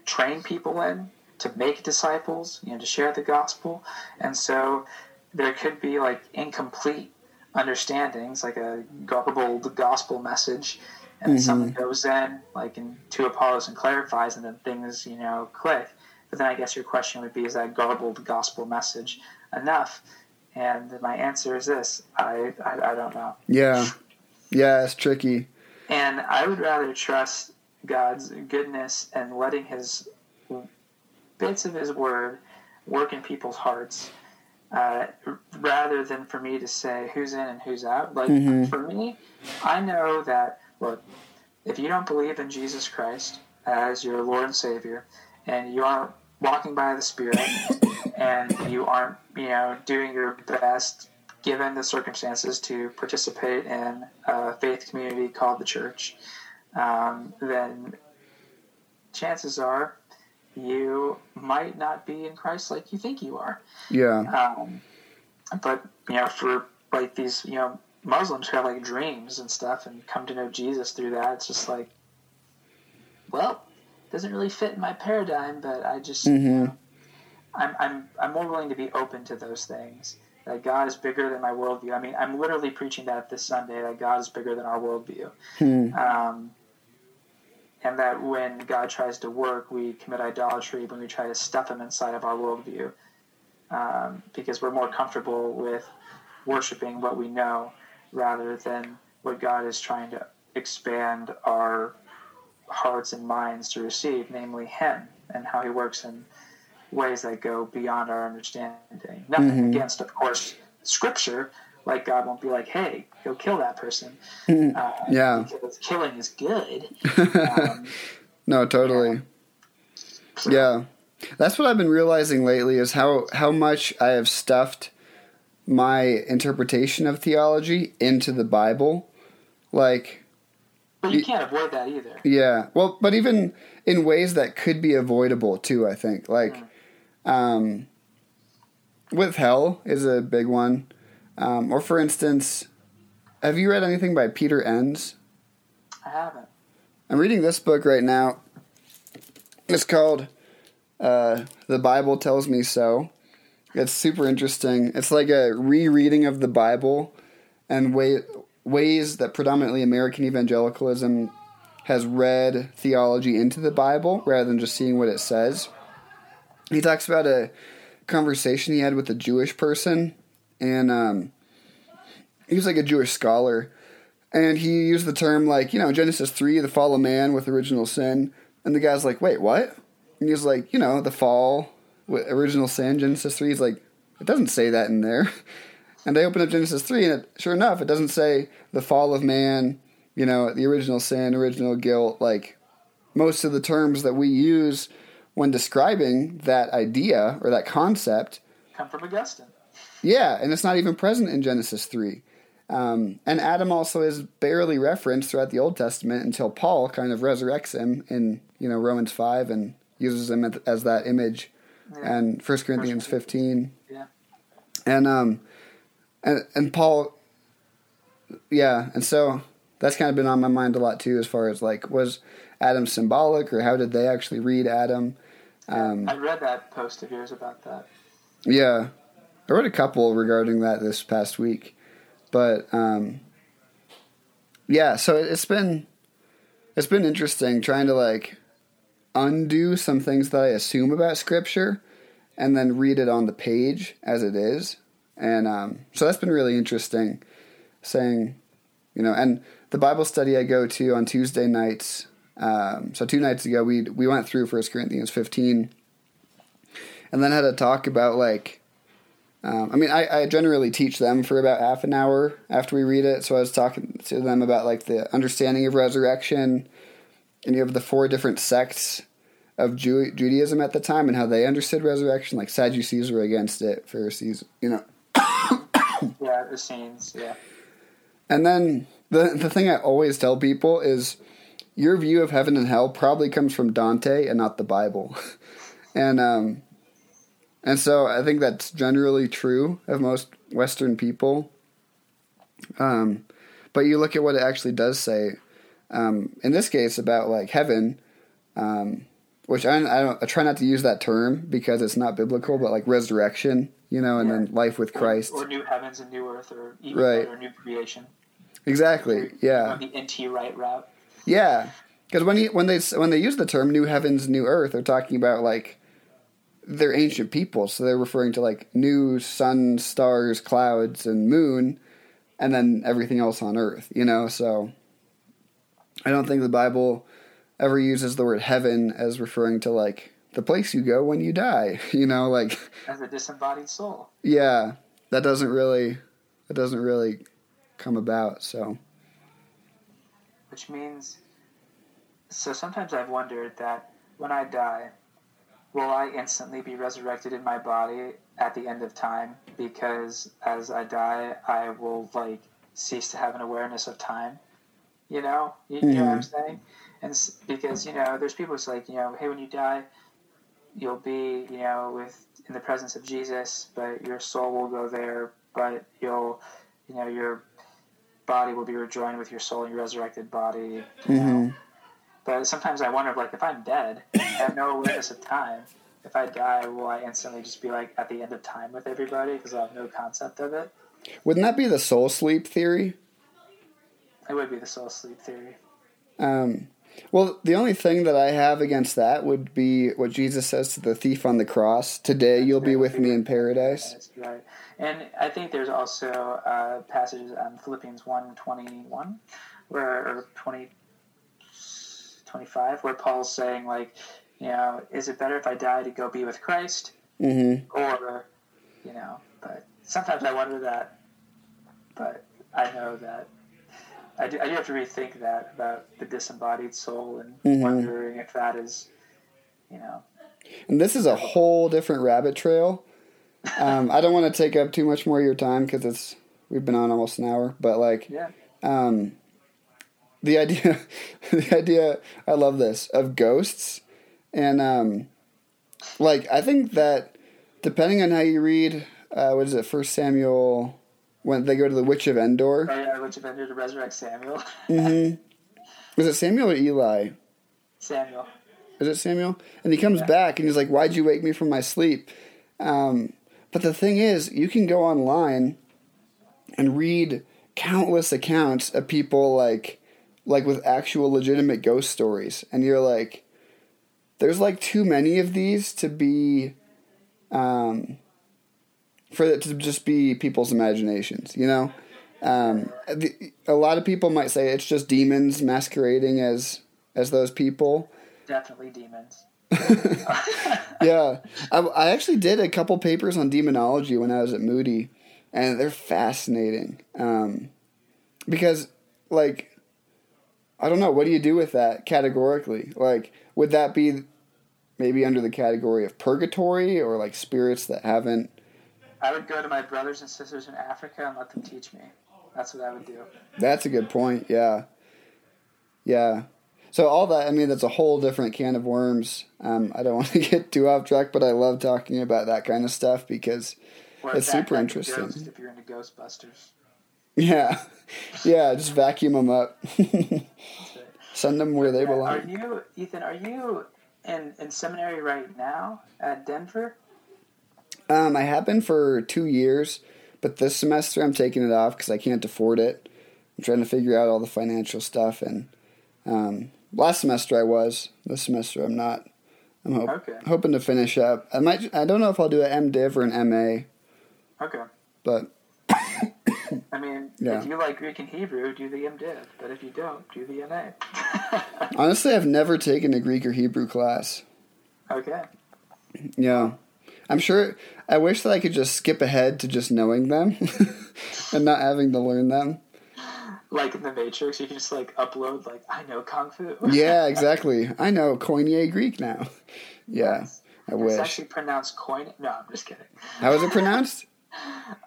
train people in, to make disciples, you know, to share the gospel, and so there could be like incomplete understandings, like a garbled gospel message, and then someone goes in, like in two Apollos and clarifies, and then things, you know, click. But then I guess your question would be, is that garbled gospel message enough? And my answer is this: I I, I don't know. yeah. Yeah, it's tricky. And I would rather trust God's goodness and letting His bits of His Word work in people's hearts, uh, rather than for me to say who's in and who's out. Like for me, I know that look, if you don't believe in Jesus Christ as your Lord and Savior, and you aren't walking by the Spirit, and you aren't, you know, doing your best given the circumstances to participate in a faith community called the church, um, then chances are you might not be in Christ like you think you are. Yeah. Um, but you know, for like these, you know, Muslims who have like dreams and stuff and come to know Jesus through that, it's just like, well, it doesn't really fit in my paradigm, but I just, you know, I'm, I'm, I'm more willing to be open to those things. That God is bigger than my worldview. I mean, I'm literally preaching that this Sunday. That God is bigger than our worldview. Um, and that when God tries to work, we commit idolatry when we try to stuff Him inside of our worldview, um, because we're more comfortable with worshiping what we know rather than what God is trying to expand our hearts and minds to receive, namely Him and how He works in ways that go beyond our understanding. Nothing against, of course, Scripture. Like God won't be like, "Hey, go kill that person." Uh, Yeah. because killing is good. Um, No, totally. Yeah. That's what I've been realizing lately is how how much I have stuffed my interpretation of theology into the Bible. Like, but you can't avoid that either. yeah. Well, but even in ways that could be avoidable too, I think. Like um with hell is a big one. Um, or for instance, have you read anything by Peter Enns? I haven't. I'm reading this book right now. It's called uh, The Bible Tells Me So. It's super interesting. It's like a rereading of the Bible and way, ways that predominantly American evangelicalism has read theology into the Bible rather than just seeing what it says. He talks about a conversation he had with a Jewish person, and um, he was like a Jewish scholar and he used the term like you know Genesis three, the fall of man with original sin, and the guy's like, wait, what? And he's like, you know, the fall original sin, Genesis three. is like, it doesn't say that in there. And I open up Genesis three, and it, sure enough, it doesn't say the fall of man, you know, the original sin, original guilt. Like most of the terms that we use when describing that idea or that concept Come from Augustine. yeah, and it's not even present in Genesis 3. Um, and Adam also is barely referenced throughout the Old Testament until Paul kind of resurrects him in you know Romans five and uses him as that image, Yeah. and First Corinthians fifteen, Yeah. and um, and and Paul, yeah, and so that's kind of been on my mind a lot too, as far as like was Adam symbolic or how did they actually read Adam? Um, I read that post of yours about that. Yeah, I read a couple regarding that this past week, but um, yeah, so it's been it's been interesting trying to like undo some things that I assume about Scripture, and then read it on the page as it is, and um, so that's been really interesting. Saying, you know, and the Bible study I go to on Tuesday nights. Um, so two nights ago, we we went through First Corinthians fifteen and then had a talk about like um, i mean I, I generally teach them for about half an hour after we read it so i was talking to them about like the understanding of resurrection and you have the four different sects of Ju- judaism at the time and how they understood resurrection like sadducees were against it pharisees you know Yeah, the Essenes. Yeah. and then the the thing i always tell people is your view of heaven and hell probably comes from dante and not the bible and um and so I think that's generally true of most Western people. Um, but you look at what it actually does say. Um, in this case, about like heaven, um, which I, I, don't, I try not to use that term because it's not biblical, but like resurrection, you know, and Yeah. then life with Christ. Or, or new heavens and new earth, or even Right. better, new creation. Exactly. Yeah. On the NT Wright route. Yeah. Because when you, when they when they use the term "new heavens, new earth," they're talking about like they're ancient people, so they're referring to like new sun, stars, clouds, and moon, and then everything else on earth. You know, so I don't think the Bible ever uses the word heaven as referring to like the place you go when you die. You know, like As a disembodied soul. yeah, that doesn't really that doesn't really come about. So Which means. So sometimes I've wondered that when I die, will I instantly be resurrected in my body at the end of time? Because as I die, I will, like, cease to have an awareness of time. You know? You, you know what I'm mm-hmm. saying? And because, you know, there's people who's like, you know, hey, when you die, you'll be, you know, with in the presence of Jesus, but your soul will go there, but you'll, you know, your body will be rejoined with your soul in your resurrected body. You know? Mm-hmm. But sometimes I wonder, like, if I'm dead, I have no awareness of time. If I die, will I instantly just be like at the end of time with everybody because I have no concept of it? wouldn't that be the soul sleep theory? It would be the soul sleep theory. Um, well, the only thing that I have against that would be what Jesus says to the thief on the cross: "Today you'll be with me in paradise." That's right. And I think there's also uh, passages on Philippians 1 21, where, or 20, 25, where Paul's saying, like, you know, is it better if I die to go be with Christ? hmm Or, you know, but sometimes I wonder that, but I know that. I do, I do have to rethink that about the disembodied soul and Mhm. wondering if that is, you know, And this is a whole different rabbit trail. Um, I don't want to take up too much more of your time because it's we've been on almost an hour. But like, yeah, um, the idea, the idea, I love this of ghosts, and um, like I think that depending on how you read, uh, what is it, First Samuel, when they go to the Witch of Endor, oh, yeah, of Endor to resurrect Samuel. Mm hmm was it Samuel or Eli? Samuel. Is it Samuel? And he comes Yeah. back and he's like, "Why'd you wake me from my sleep?" Um, but the thing is, you can go online and read countless accounts of people like, like with actual legitimate ghost stories, and you're like, "There's like too many of these to be, um, for it to just be people's imaginations." You know, um, the, a lot of people might say it's just demons masquerading as as those people. Definitely demons. yeah, I, I actually did a couple papers on demonology when I was at Moody, and they're fascinating. Um, because, like, I don't know, what do you do with that categorically? Like, would that be maybe under the category of purgatory or like spirits that haven't? I would go to my brothers and sisters in Africa and let them teach me. That's what I would do. That's a good point. Yeah. Yeah. So all that, I mean, that's a whole different can of worms. Um, I don't want to get too off track, but I love talking about that kind of stuff because Or it's super interesting. Ghost if you're into Ghostbusters. Yeah. Yeah. Just vacuum them up. Send them where they belong. Are you, Ethan? Are you in in seminary right now at Denver? Um, I have been for two years, but this semester I'm taking it off because I can't afford it. I'm trying to figure out all the financial stuff, and um, last semester I was. This semester I'm not. I'm hope, Okay. hoping to finish up. I might. I don't know if I'll do an MDiv or an MA, Okay. but I mean, Yeah. if you like Greek and Hebrew, do the MDiv. But if you don't, do the MA. honestly, I've never taken a Greek or Hebrew class. okay. Yeah. I'm sure I wish that I could just skip ahead to just knowing them and not having to learn them. Like in the Matrix, you can just like upload like I know kung fu. Yeah, exactly. I know Koine Greek now. Yeah, Yes. I It's wish. actually pronounced coin. No, I'm just kidding. How is it pronounced?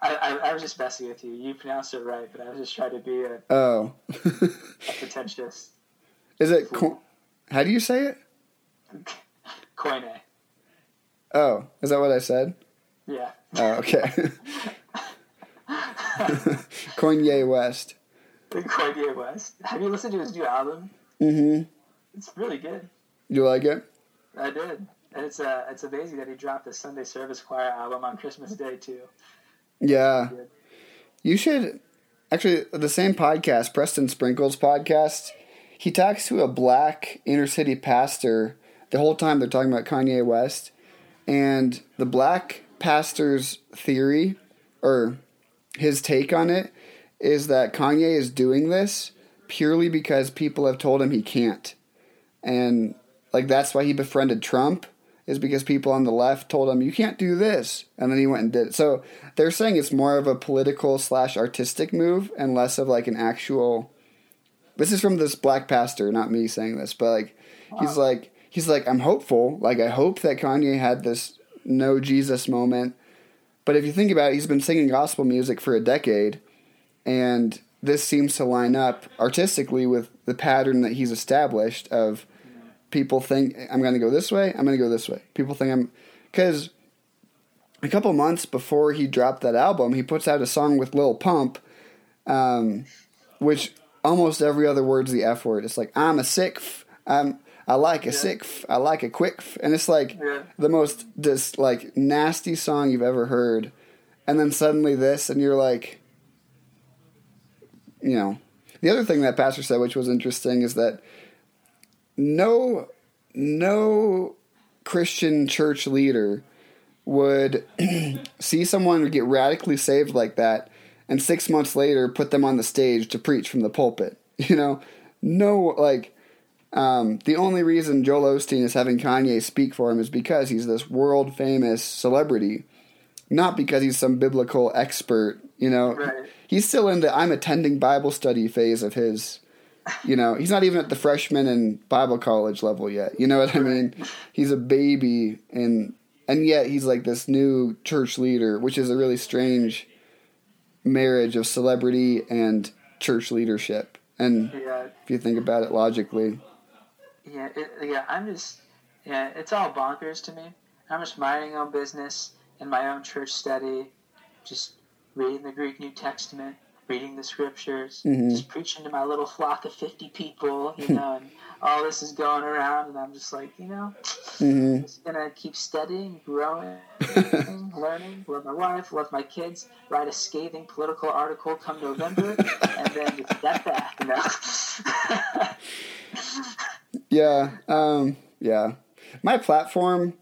I, I, I was just messing with you. You pronounced it right, but I was just trying to be a, Oh. a pretentious is it co- How do you say it? coine. Oh, is that what I said? Yeah. Oh, okay. Kanye West. Kanye West. Have you listened to his new album? Mm-hmm. It's really good. You like it? I did. And it's uh, it's amazing that he dropped the Sunday Service Choir album on Christmas Day too. Yeah. You should actually the same podcast, Preston Sprinkle's podcast. He talks to a black inner city pastor the whole time they're talking about Kanye West, and the black pastor's theory or his take on it is that Kanye is doing this purely because people have told him he can't, and like that's why he befriended Trump is because people on the left told him you can't do this, and then he went and did it. So they're saying it's more of a political slash artistic move and less of like an actual. This is from this black pastor, not me saying this, but like he's like he's like I'm hopeful. Like I hope that Kanye had this no Jesus moment. But if you think about it, he's been singing gospel music for a decade, and this seems to line up artistically with the pattern that he's established of people think I'm going to go this way, I'm going to go this way. People think I'm because a couple months before he dropped that album, he puts out a song with Lil Pump, um, which almost every other word's the F word. It's like I'm a sick, f- I'm I like a sick, f- I like a quick, f-. and it's like Yeah. the most just like nasty song you've ever heard, and then suddenly this, and you're like, you know. The other thing that pastor said, which was interesting, is that no no Christian church leader would see someone get radically saved like that and six months later put them on the stage to preach from the pulpit. You know, no, like, um, the only reason Joel Osteen is having Kanye speak for him is because he's this world famous celebrity, not because he's some biblical expert. You know, Right. he's still in the I'm attending Bible study phase of his. You know, he's not even at the freshman and Bible college level yet. You know what I mean? He's a baby, and and yet he's like this new church leader, which is a really strange marriage of celebrity and church leadership. And Yeah. if you think about it logically, Yeah, it, yeah, I'm just, yeah, it's all bonkers to me. I'm just minding my own business in my own church study, just reading the Greek New Testament, reading the scriptures, Mhm. just preaching to my little flock of 50 people, you know, and all this is going around, and I'm just like, you know, hmm I'm just gonna keep studying, growing, learning, love my wife, love my kids, write a scathing political article come November, and then just step back, you know. yeah, um, yeah. My platform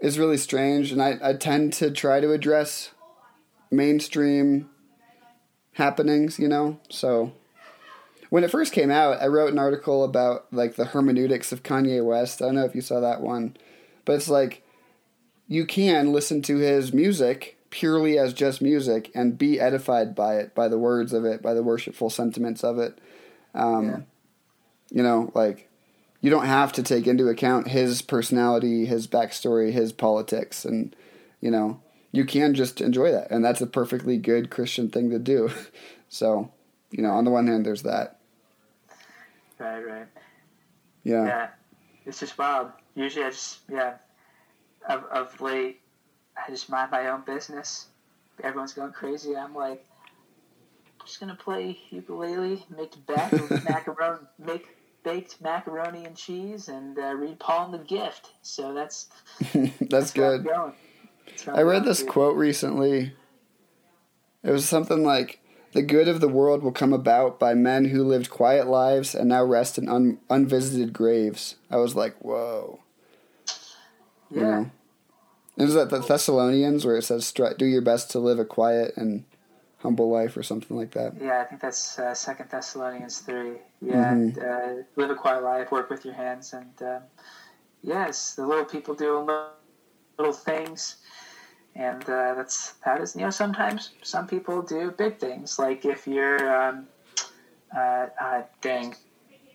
is really strange, and I, I tend to try to address mainstream happenings, you know? So when it first came out, I wrote an article about like the hermeneutics of Kanye West. I don't know if you saw that one, but it's like you can listen to his music purely as just music and be edified by it, by the words of it, by the worshipful sentiments of it. Um, Yeah. You know, like you don't have to take into account his personality, his backstory, his politics, and you know you can just enjoy that, and that's a perfectly good Christian thing to do. So, you know, on the one hand, there's that. Right, right. Yeah. Yeah, it's just wild. Usually, I just yeah, of of late, I just mind my own business. Everyone's going crazy. I'm like, I'm just gonna play ukulele, make back macaroni, make baked macaroni and cheese, and uh, read Paul and the Gift. So that's That's I'm good. That's I read this quote recently. It was something like, "The good of the world will come about by men who lived quiet lives and now rest in un- unvisited graves." I was like, "Whoa!" Yeah, You know, is that the Thessalonians where it says, "Do your best to live a quiet and humble life" or something like that? yeah. I think that's uh, Second Thessalonians three. Yeah, Mhm. uh, live a quiet life, work with your hands, and um, yes, the little people doing little, things, and uh, that's that is you know sometimes some people do big things. Like if you're um, uh, uh, dang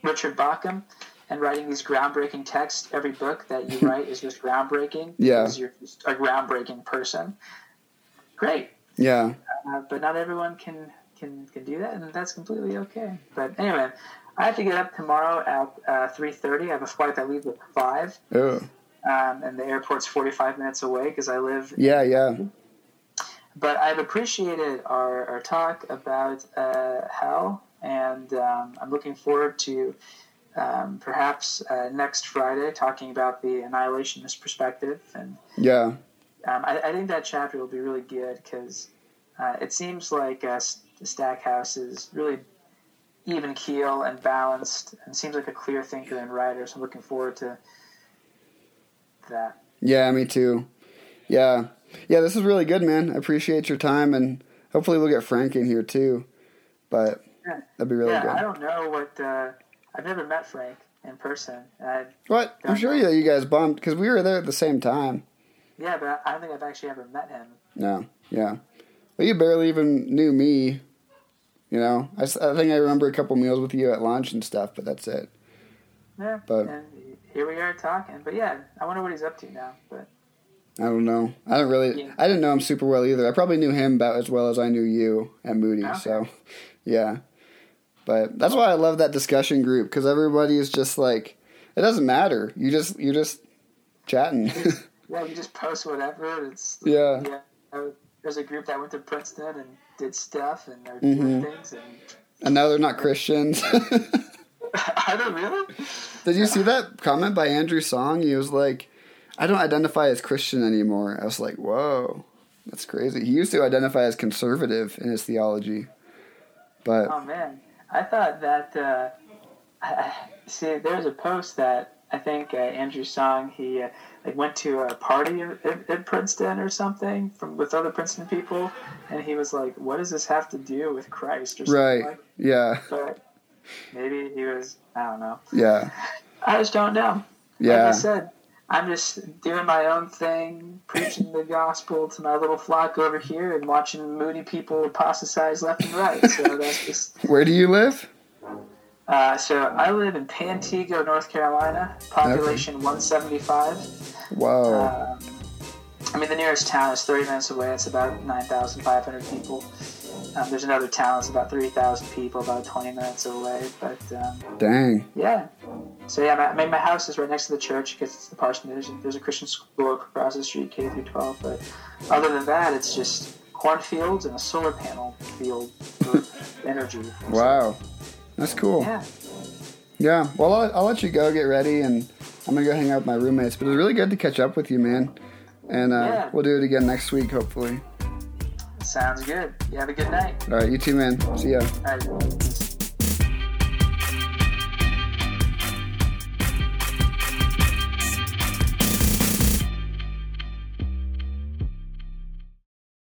Richard Bauckham. And writing these groundbreaking texts, every book that you write is just groundbreaking. Yeah. because you're just a groundbreaking person. Great, Yeah, uh, but not everyone can, can can do that, and that's completely okay. But anyway, I have to get up tomorrow at uh, three thirty. I have a flight that leaves at five, oh, um, and the airport's forty five minutes away because I live. yeah, yeah, But I've appreciated our, our talk about uh, hell, and um, I'm looking forward to um, perhaps uh, next Friday talking about the annihilationist perspective and yeah, um, I, I think that chapter will be really good because uh, it seems like uh, Stackhouse is really even keel and balanced, and seems like a clear thinker and writer. So I'm looking forward to that. yeah. Me too. Yeah, yeah. This is really good, man. I appreciate your time, and hopefully we'll get Frank in here too. But Yeah. that'd be really yeah, good. I don't know what uh, I've never met Frank in person. I, What? I'm sure you, you guys bumped because we were there at the same time. yeah, but I don't think I've actually ever met him. No, yeah. Well, you barely even knew me. You know, I think I remember a couple meals with you at lunch and stuff, but that's it. Yeah, But- and here we are talking. But yeah, I wonder what he's up to now. But I don't know. I don't really. Yeah. I didn't know him super well either. I probably knew him about as well as I knew you and Moody. Okay. So, yeah. But that's why I love that discussion group because everybody is just like, it doesn't matter. You just you're just chatting. yeah, you just post whatever. It's Yeah. yeah. There's a group that went to Princeton and did stuff, and they're Mhm. doing things. And and now they're not Christians. I don't really. Did you see that comment by Andrew Song? He was like, I don't identify as Christian anymore. I was like, whoa, that's crazy. He used to identify as conservative in his theology. But, Oh man, I thought that. Uh, I- see, there's a post that I think uh, Andrew Song he uh, like went to a party at, at Princeton or something from with other Princeton people, and he was like, "What does this have to do with Christ?" Or something right. like Yeah. But maybe he was. I don't know. Yeah. I just don't know. Like I said, I'm just doing my own thing, preaching the gospel to my little flock over here, and watching moody people apostatize left and right. So that's just. Where do you live? Uh, so I live in Pantego, North Carolina. Population 175. Wow. Um, I mean, the nearest town is 30 minutes away. It's about 9,500 people. Um, there's another town that's about 3,000 people, about 20 minutes away. But um, Dang. yeah. So yeah, my, I mean, my house is right next to the church because it's the parsonage. and There's a Christian school across the street, K through 12. But other than that, it's just cornfields and a solar panel field for energy. Wow. That's cool. Yeah. Yeah. Well, I'll, I'll let you go get ready and I'm going to go hang out with my roommates. But it was really good to catch up with you, man. And uh, Yeah. we'll do it again next week, hopefully. Sounds good. You have a good night. All right. You too, man. See ya.